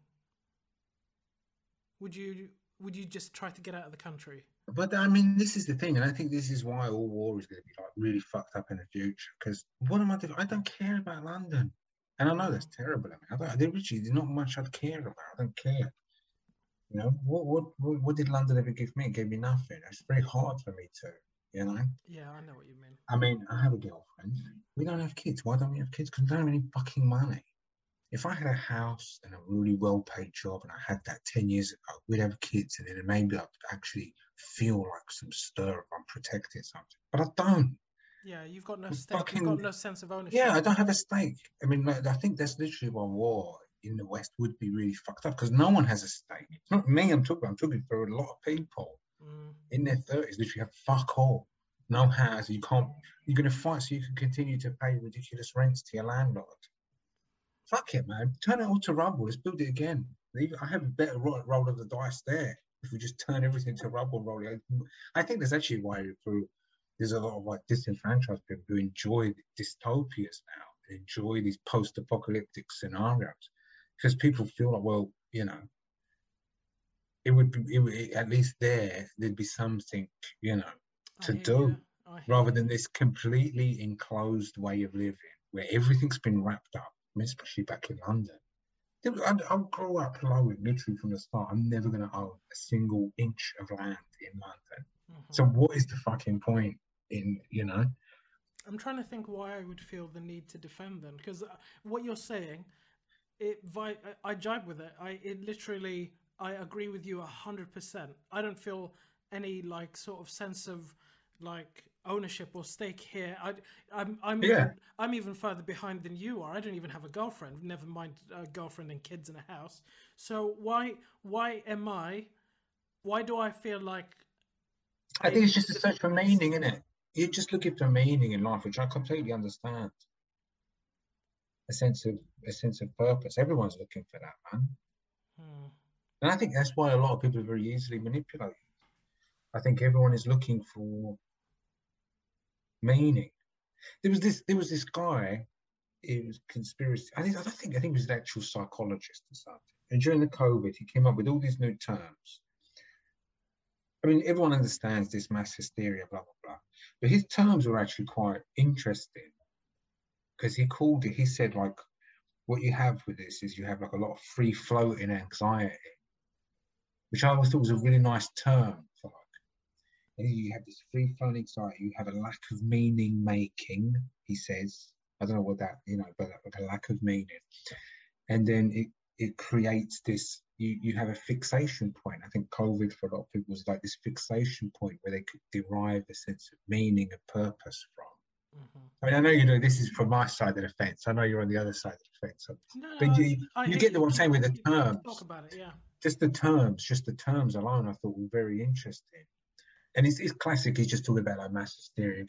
Would you would you just try to get out of the country? But I mean, this is the thing, and I think this is why all war is going to be like really fucked up in the future. Because what am I doing? I don't care about London, and I know that's terrible. I mean, I don't, there literally there's not much I'd care about. I don't care. You know, what what what, what did London ever give me? It gave me nothing. It's very hard for me to, you know. Yeah, I know what you mean. I mean, I have a girlfriend. We don't have kids. Why don't we have kids? Because we don't have any fucking money. If I had a house and a really well paid job and I had that 10 years ago, we'd have kids and then maybe I'd actually feel like some stir if I'm protecting something. But I don't. Yeah, you've got no stake. You've got no sense of ownership. Yeah, I don't have a stake. I mean, like, I think that's literally why war in the West would be really fucked up because no one has a stake. It's not me I'm talking about. I'm talking for a lot of people Mm, in their 30s literally have fuck all. No house. You can't, you're going to fight so you can continue to pay ridiculous rents to your landlord. Fuck it, man. Turn it all to rubble. Let's build it again. I have a better roll, roll of the dice there if we just turn everything to rubble roll it. I think that's actually why through there's a lot of like disenfranchised people who enjoy dystopias now, they enjoy these post-apocalyptic scenarios because people feel like, well, you know, it would be it, would- at least there there'd be something, you know, to do, rather than this completely enclosed way of living where everything's been wrapped up, I mean, especially back in London. Was- I, I grew up knowing literally from the start, I'm never going to own a single inch of land in London. Mhm. So what is the fucking point in, you know? I'm trying to think why I would feel the need to defend them because what you're saying, it vi- I, I jibe with it. I it literally I agree with you hundred percent. I don't feel any like sort of sense of like ownership or stake here. I, I'm I'm Yeah. even, I'm even further behind than you are. I don't even have a girlfriend. Never mind a girlfriend and kids in a house. So why why am I? Why do I feel like? I think it's just a search for meaning, isn't it? You're just looking for meaning in life, which I completely understand. A sense of a sense of purpose. Everyone's looking for that, man. Hmm. And I think that's why a lot of people are very easily manipulated. I think everyone is looking for meaning. There was this there was this guy, he was conspiracy. I think I don't think I think he was an actual psychologist or something. And during the COVID, he came up with all these new terms. I mean, everyone understands this mass hysteria, blah blah blah. But his terms were actually quite interesting because he called it. He said like, what you have with this is you have like a lot of free floating anxiety, which I always thought was a really nice term you have this free flowing anxiety. You have a lack of meaning making. He says, I don't know what that you know, but like a lack of meaning, and then it it creates this. You, you have a fixation point. I think COVID for a lot of people was like this fixation point where they could derive a sense of meaning and purpose from. Mhm. I mean, I know you know this is from my side of the fence. I know you're on the other side of the fence. No, But you- I- you get the what I'm saying with the terms. Talk about it, yeah. just the terms, just the terms alone, I thought were very interesting. And it's, it's classic. He's just talking about like mass hysteria,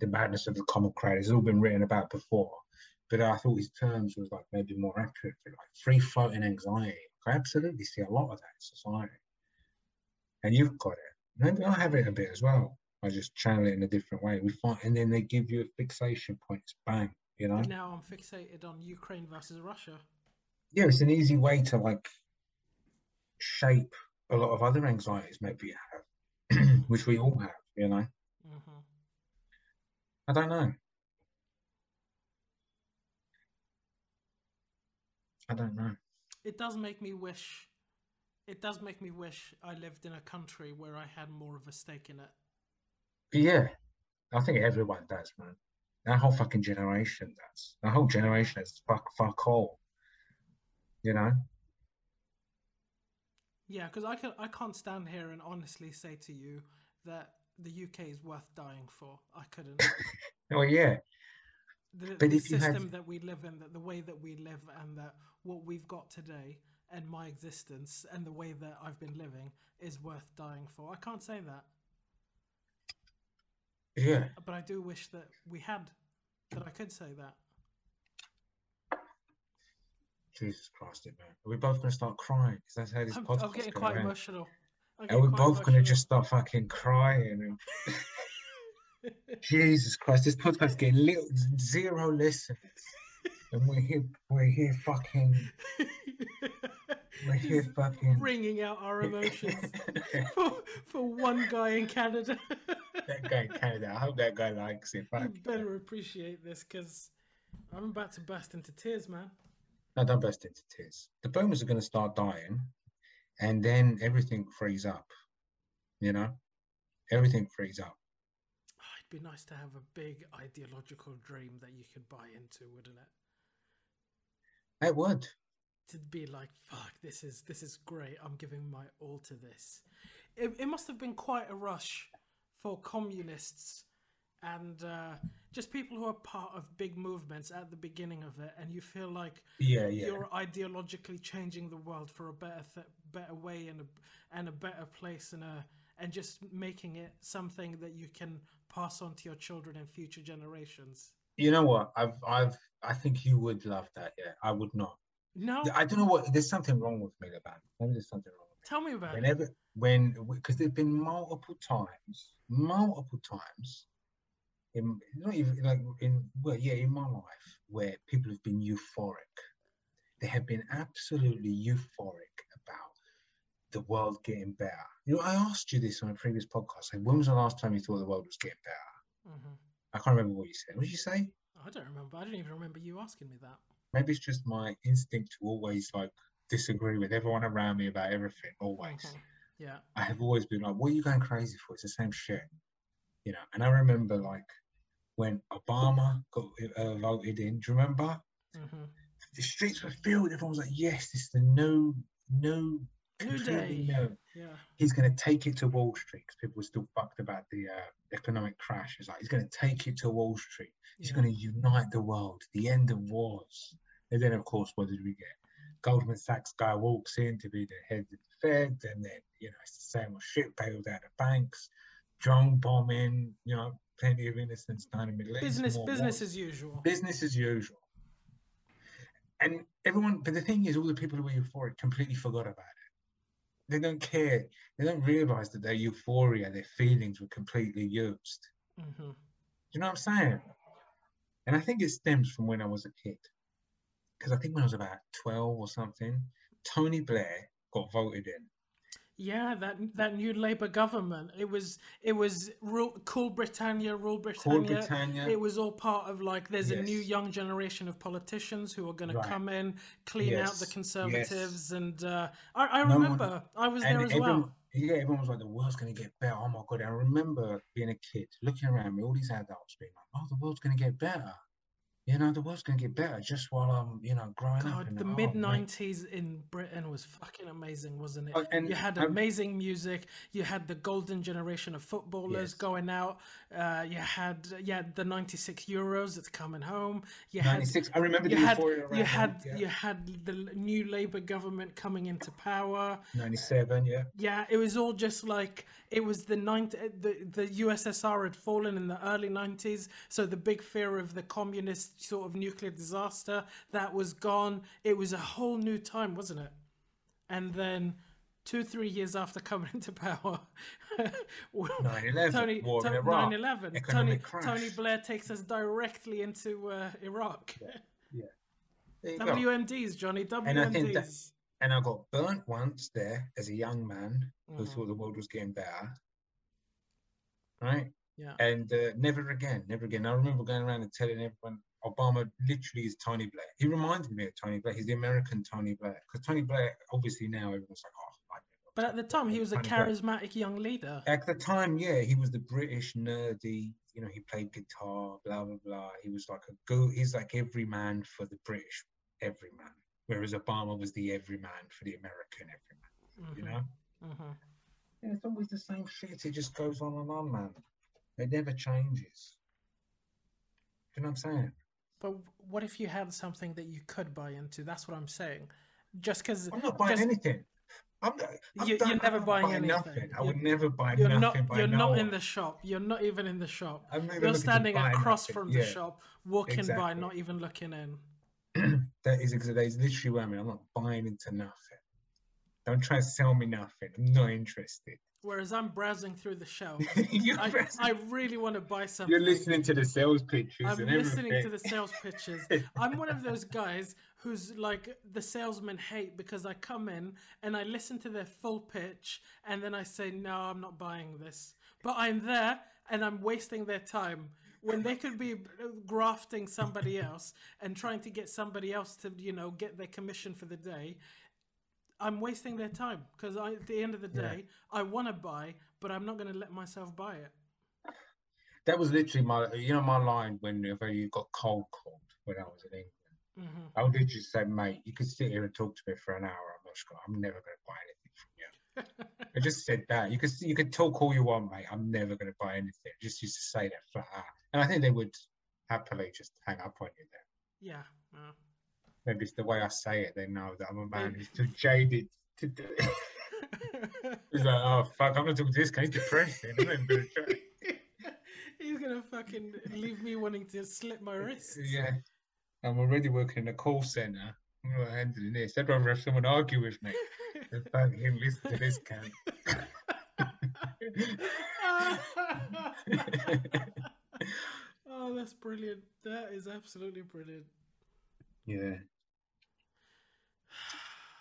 the madness of the common crowd. It's all been written about before. But I thought his terms was like maybe more accurate for like free floating anxiety. I absolutely see a lot of that in society. And you've got it. Maybe I have it a bit as well. I just channel it in a different way. We find, and then they give you a fixation point. It's bang, you know. Now I'm fixated on Ukraine versus Russia. yeah, it's an easy way to like shape a lot of other anxieties maybe you have, which we all have, you know. hmm I don't know. I don't know. It does make me wish. It does make me wish I lived in a country where I had more of a stake in it. Yeah, I think everyone does, man. That whole fucking generation does. The whole generation is fuck, fuck all. You know? Yeah, because I can I can't stand here and honestly say to you that the UK is worth dying for. I couldn't. <laughs> Oh yeah, The, But the if you had- system that we live in, that the way that we live, and that what we've got today, and my existence, and the way that I've been living is worth dying for. I can't say that, yeah. but I do wish that we had, that I could say that. Jesus Christ, it man. Are we both gonna start crying? Is that how this I'm, podcast I'm getting quite end? emotional. Are we both gonna just start fucking crying? And... <laughs> Jesus Christ, this podcast getting little zero listeners, and we're here, we're here fucking, we're here fucking. wringing out our emotions <laughs> for, for one guy in Canada. that guy in Canada. I hope that guy likes it. you better appreciate this because I'm about to burst into tears, man. No, don't burst into tears. The boomers are going to start dying, and then everything frees up. You know, everything frees up. Oh, it'd be nice to have a big ideological dream that you could buy into, wouldn't it? It would. To be like, fuck, this is this is great. I'm giving my all to this. It, it must have been quite a rush for communists and uh, just people who are part of big movements at the beginning of it, and you feel like Yeah, yeah. you're ideologically changing the world for a better th- better way and a and a better place and a and just making it something that you can pass on to your children and future generations. You know what? I've, I've, I think you would love that. Yeah, I would not. No, I don't know what. There's something wrong with me, Liban. Maybe there's something wrong. with me. tell me about it. Whenever, when, because there've been multiple times, multiple times, in not even like in well, yeah, in my life, where people have been euphoric. They have been absolutely euphoric about the world getting better. You know, I asked you this on a previous podcast. Like, when was the last time you thought the world was getting better? hmm I can't remember what you said. What did you say? I don't remember. I don't even remember you asking me that. Maybe it's just my instinct to always like disagree with everyone around me about everything. Always. Mhm. Yeah. I have always been like, what are you going crazy for? It's the same shit. You know, and I remember like when Obama got uh, voted in. Do you remember? hmm The streets were filled. Everyone was like, "Yes, this is the new, new, New completely day. new." Yeah. He's going to take it to Wall Street because people were still fucked about the uh, economic crash. It's like he's going to take it to Wall Street. He's yeah. going to unite the world. The end of wars. And then, of course, what did we get? Goldman Sachs guy walks in to be the head of the Fed, and then you know it's the same old shit bailed out of banks, drone bombing, you know, plenty of innocence down in the Middle East. Business, business as usual. business as usual. And everyone, but the thing is, all the people who were euphoric completely forgot about it. They don't care. They don't realize that their euphoria, their feelings were completely used. hmm you know what I'm saying? And I think it stems from when I was a kid. Because I think when I was about 12 or something, Tony Blair got voted in. Yeah, that that new Labour government. It was it was rule, cool Britannia, rule Britannia. Britannia. It was all part of like there's a new young generation of politicians who are going to come in, clean out the Yes, conservatives, and uh, I, I No one- remember I was and there as everyone, well. yeah, everyone was like, the world's going to get better. Oh my God. I remember being a kid, looking around me, all these adults being like, oh, the world's going to get better. You know, the world's going to get better just while I'm, you know, growing up. God, and the mid '90s in Britain was fucking amazing, wasn't it? Oh, and you had amazing music. You had the golden generation of footballers Yes. going out. Uh, you had yeah the '96 Euros that's coming home. You had 96. I remember you the had you had yeah. you had the new Labour government coming into power. 97, yeah. Yeah, it was all just like it was the 90, the the USSR had fallen in the early nineties, so the big fear of the communist sort of nuclear disaster that was gone. It was a whole new time, wasn't it? And then two three years after coming <laughs> into power, 9/11, Tony war in to- Iraq, 9/11, Tony Tony. Blair takes us directly into uh, Iraq. You go. WMDs, Johnny. And I think that- WMDs. And I got burnt once there as a young man who Mhm. thought the world was getting better. Right? Yeah. And uh, never again, never again. I remember going around and telling everyone Obama literally is Tony Blair. He reminded me of Tony Blair. He's the American Tony Blair. Because Tony Blair, obviously now everyone's like, oh, I know But at the time, he was a Tony Blair. charismatic young leader. At the time, yeah, he was the British nerdy. You know, he played guitar, blah blah blah. He was like a go. He's like every man for the British every man. whereas Obama was the every man for the American every man. You Mhm, know, mhm. and it's always the same shit. It just goes on and on, man. It never changes. You know what I'm saying? But what if you had something that you could buy into? That's what I'm saying. Just because I'm not buying anything. I'm, I'm You- you're never buying buying anything. nothing. I You're- would never buy you're nothing. not you're no not one. in the shop. You're not even in the shop. I'm not even You're standing across nothing. from Yeah. the shop, walking by, not even looking in. <clears throat> that is that is literally what I mean. I'm not buying into nothing. Don't try to sell me nothing. I'm not interested. Whereas I'm browsing through the shelves. <laughs> I, I really want to buy something. you're listening to the sales pitches I'm listening everything. to the sales <laughs> pitches. I'm one of those guys who's like the salesmen hate because I come in and I listen to their full pitch and then I say, no, I'm not buying this. But I'm there and I'm wasting their time when they could be grafting somebody <laughs> else and trying to get somebody else to, you know, get their commission for the day. I'm wasting their time because at the end of the Yeah. day, I want to buy, but I'm not going to let myself buy it. that was literally my, you know, my line whenever you got cold called when I was in England. hmm I would literally say, mate, you could sit here and talk to me for an hour. I'm not sure. I'm never going to buy anything from you. <laughs> I just said that. You could you could talk all you want, mate. I'm never going to buy anything. I just used to say that flat out. And I think they would happily just hang up on you there. yeah. uh. Maybe it's the way I say it. They know that I'm a man who's too jaded to do it. <laughs> He's like, oh fuck, I'm not talking to this guy. He's depressing. I'm gonna try. <laughs> He's gonna fucking leave me wanting to slip my wrists. Yeah, I'm already working in a call center. I'm not handling this. I'd rather have someone argue with me <laughs> than fucking listen to this cunt. oh, that's brilliant. That is absolutely brilliant. yeah.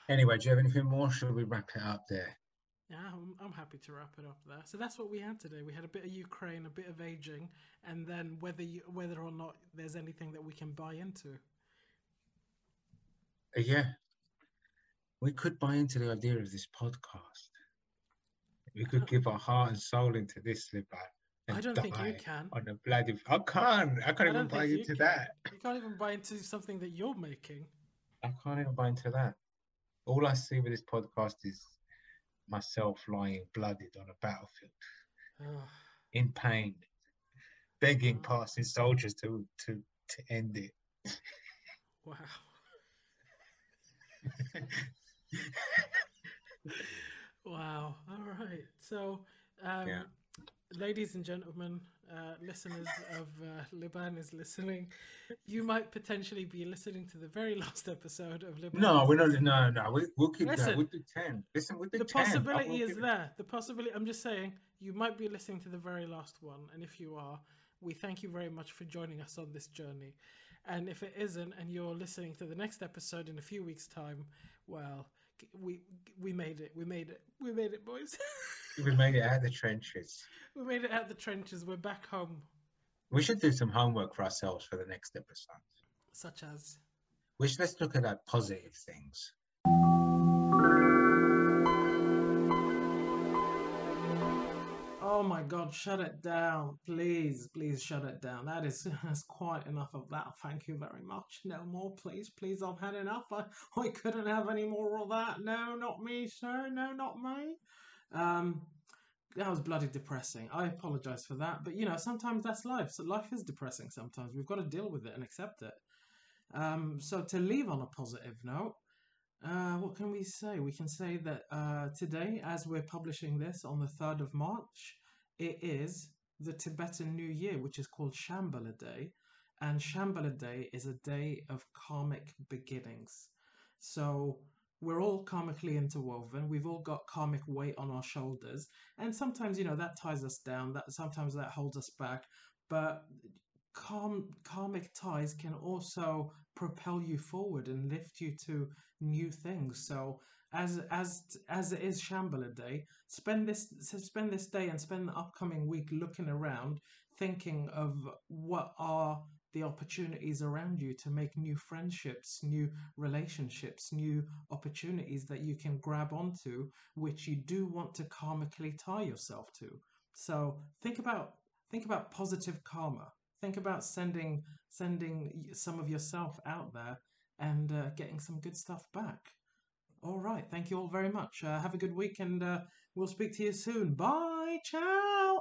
Anyway, do you have anything more? Should we wrap it up there? Yeah, I'm, I'm happy to wrap it up there. So that's what we had today. We had a bit of Ukraine, a bit of aging, and then whether you, whether or not there's anything that we can buy into. Uh, yeah. We could buy into the idea of this podcast. We could give our heart and soul into this, Liban. I don't think you can. On a bloody. I can't. I can't I even buy into that. You can't even buy into something that you're making. I can't even buy into that. All I see with this podcast is myself lying blooded on a battlefield Ugh. <sighs> in pain, begging passing soldiers to to to end it. wow. <laughs> Wow. All right. So, um, Yeah. ladies and gentlemen, uh, listeners of uh, Liban is listening. You might potentially be listening to the very last episode of Liban. no, we're not. No, no, we, we'll keep Listen. going. We'll do ten. Listen, we'll do The 10. I possibility is there. The possibility. I'm just saying, you might be listening to the very last one, and if you are, we thank you very much for joining us on this journey. And if it isn't, and you're listening to the next episode in a few weeks' time, well, we we made it. We made it. We made it, boys. <laughs> We made it out of the trenches. we made it out of the trenches. We're back home. We should do some homework for ourselves for the next episode. Such as Which let's look at like positive things. Oh my god, shut it down. Please, please shut it down. That is <laughs> that's quite enough of that. Thank you very much. No more, please. Please, I've had enough. I, <laughs> I couldn't have any more of that. No, not me, sir. No, not me. Um that was bloody depressing. I apologize for that. But you know, sometimes that's life. So life is depressing sometimes. We've got to deal with it and accept it. Um, so to leave on a positive note, uh, what can we say? We can say that uh, today, as we're publishing this on the 3rd of March, it is the Tibetan New Year, which is called Shambhala Day. And Shambhala Day is a day of karmic beginnings. So we're all karmically interwoven. We've all got karmic weight on our shoulders. And sometimes, you know, that ties us down. That sometimes that holds us back. But karm, karmic ties can also propel you forward and lift you to new things. So as as as it is Shambhala Day, spend this spend this day and spend the upcoming week looking around, thinking of what are the opportunities around you to make new friendships, new relationships, new opportunities that you can grab onto, which you do want to karmically tie yourself to. So think about think about positive karma. Think about sending sending some of yourself out there and uh, getting some good stuff back. All right. Thank you all very much. Uh, have a good week and uh, we'll speak to you soon. Bye. Ciao.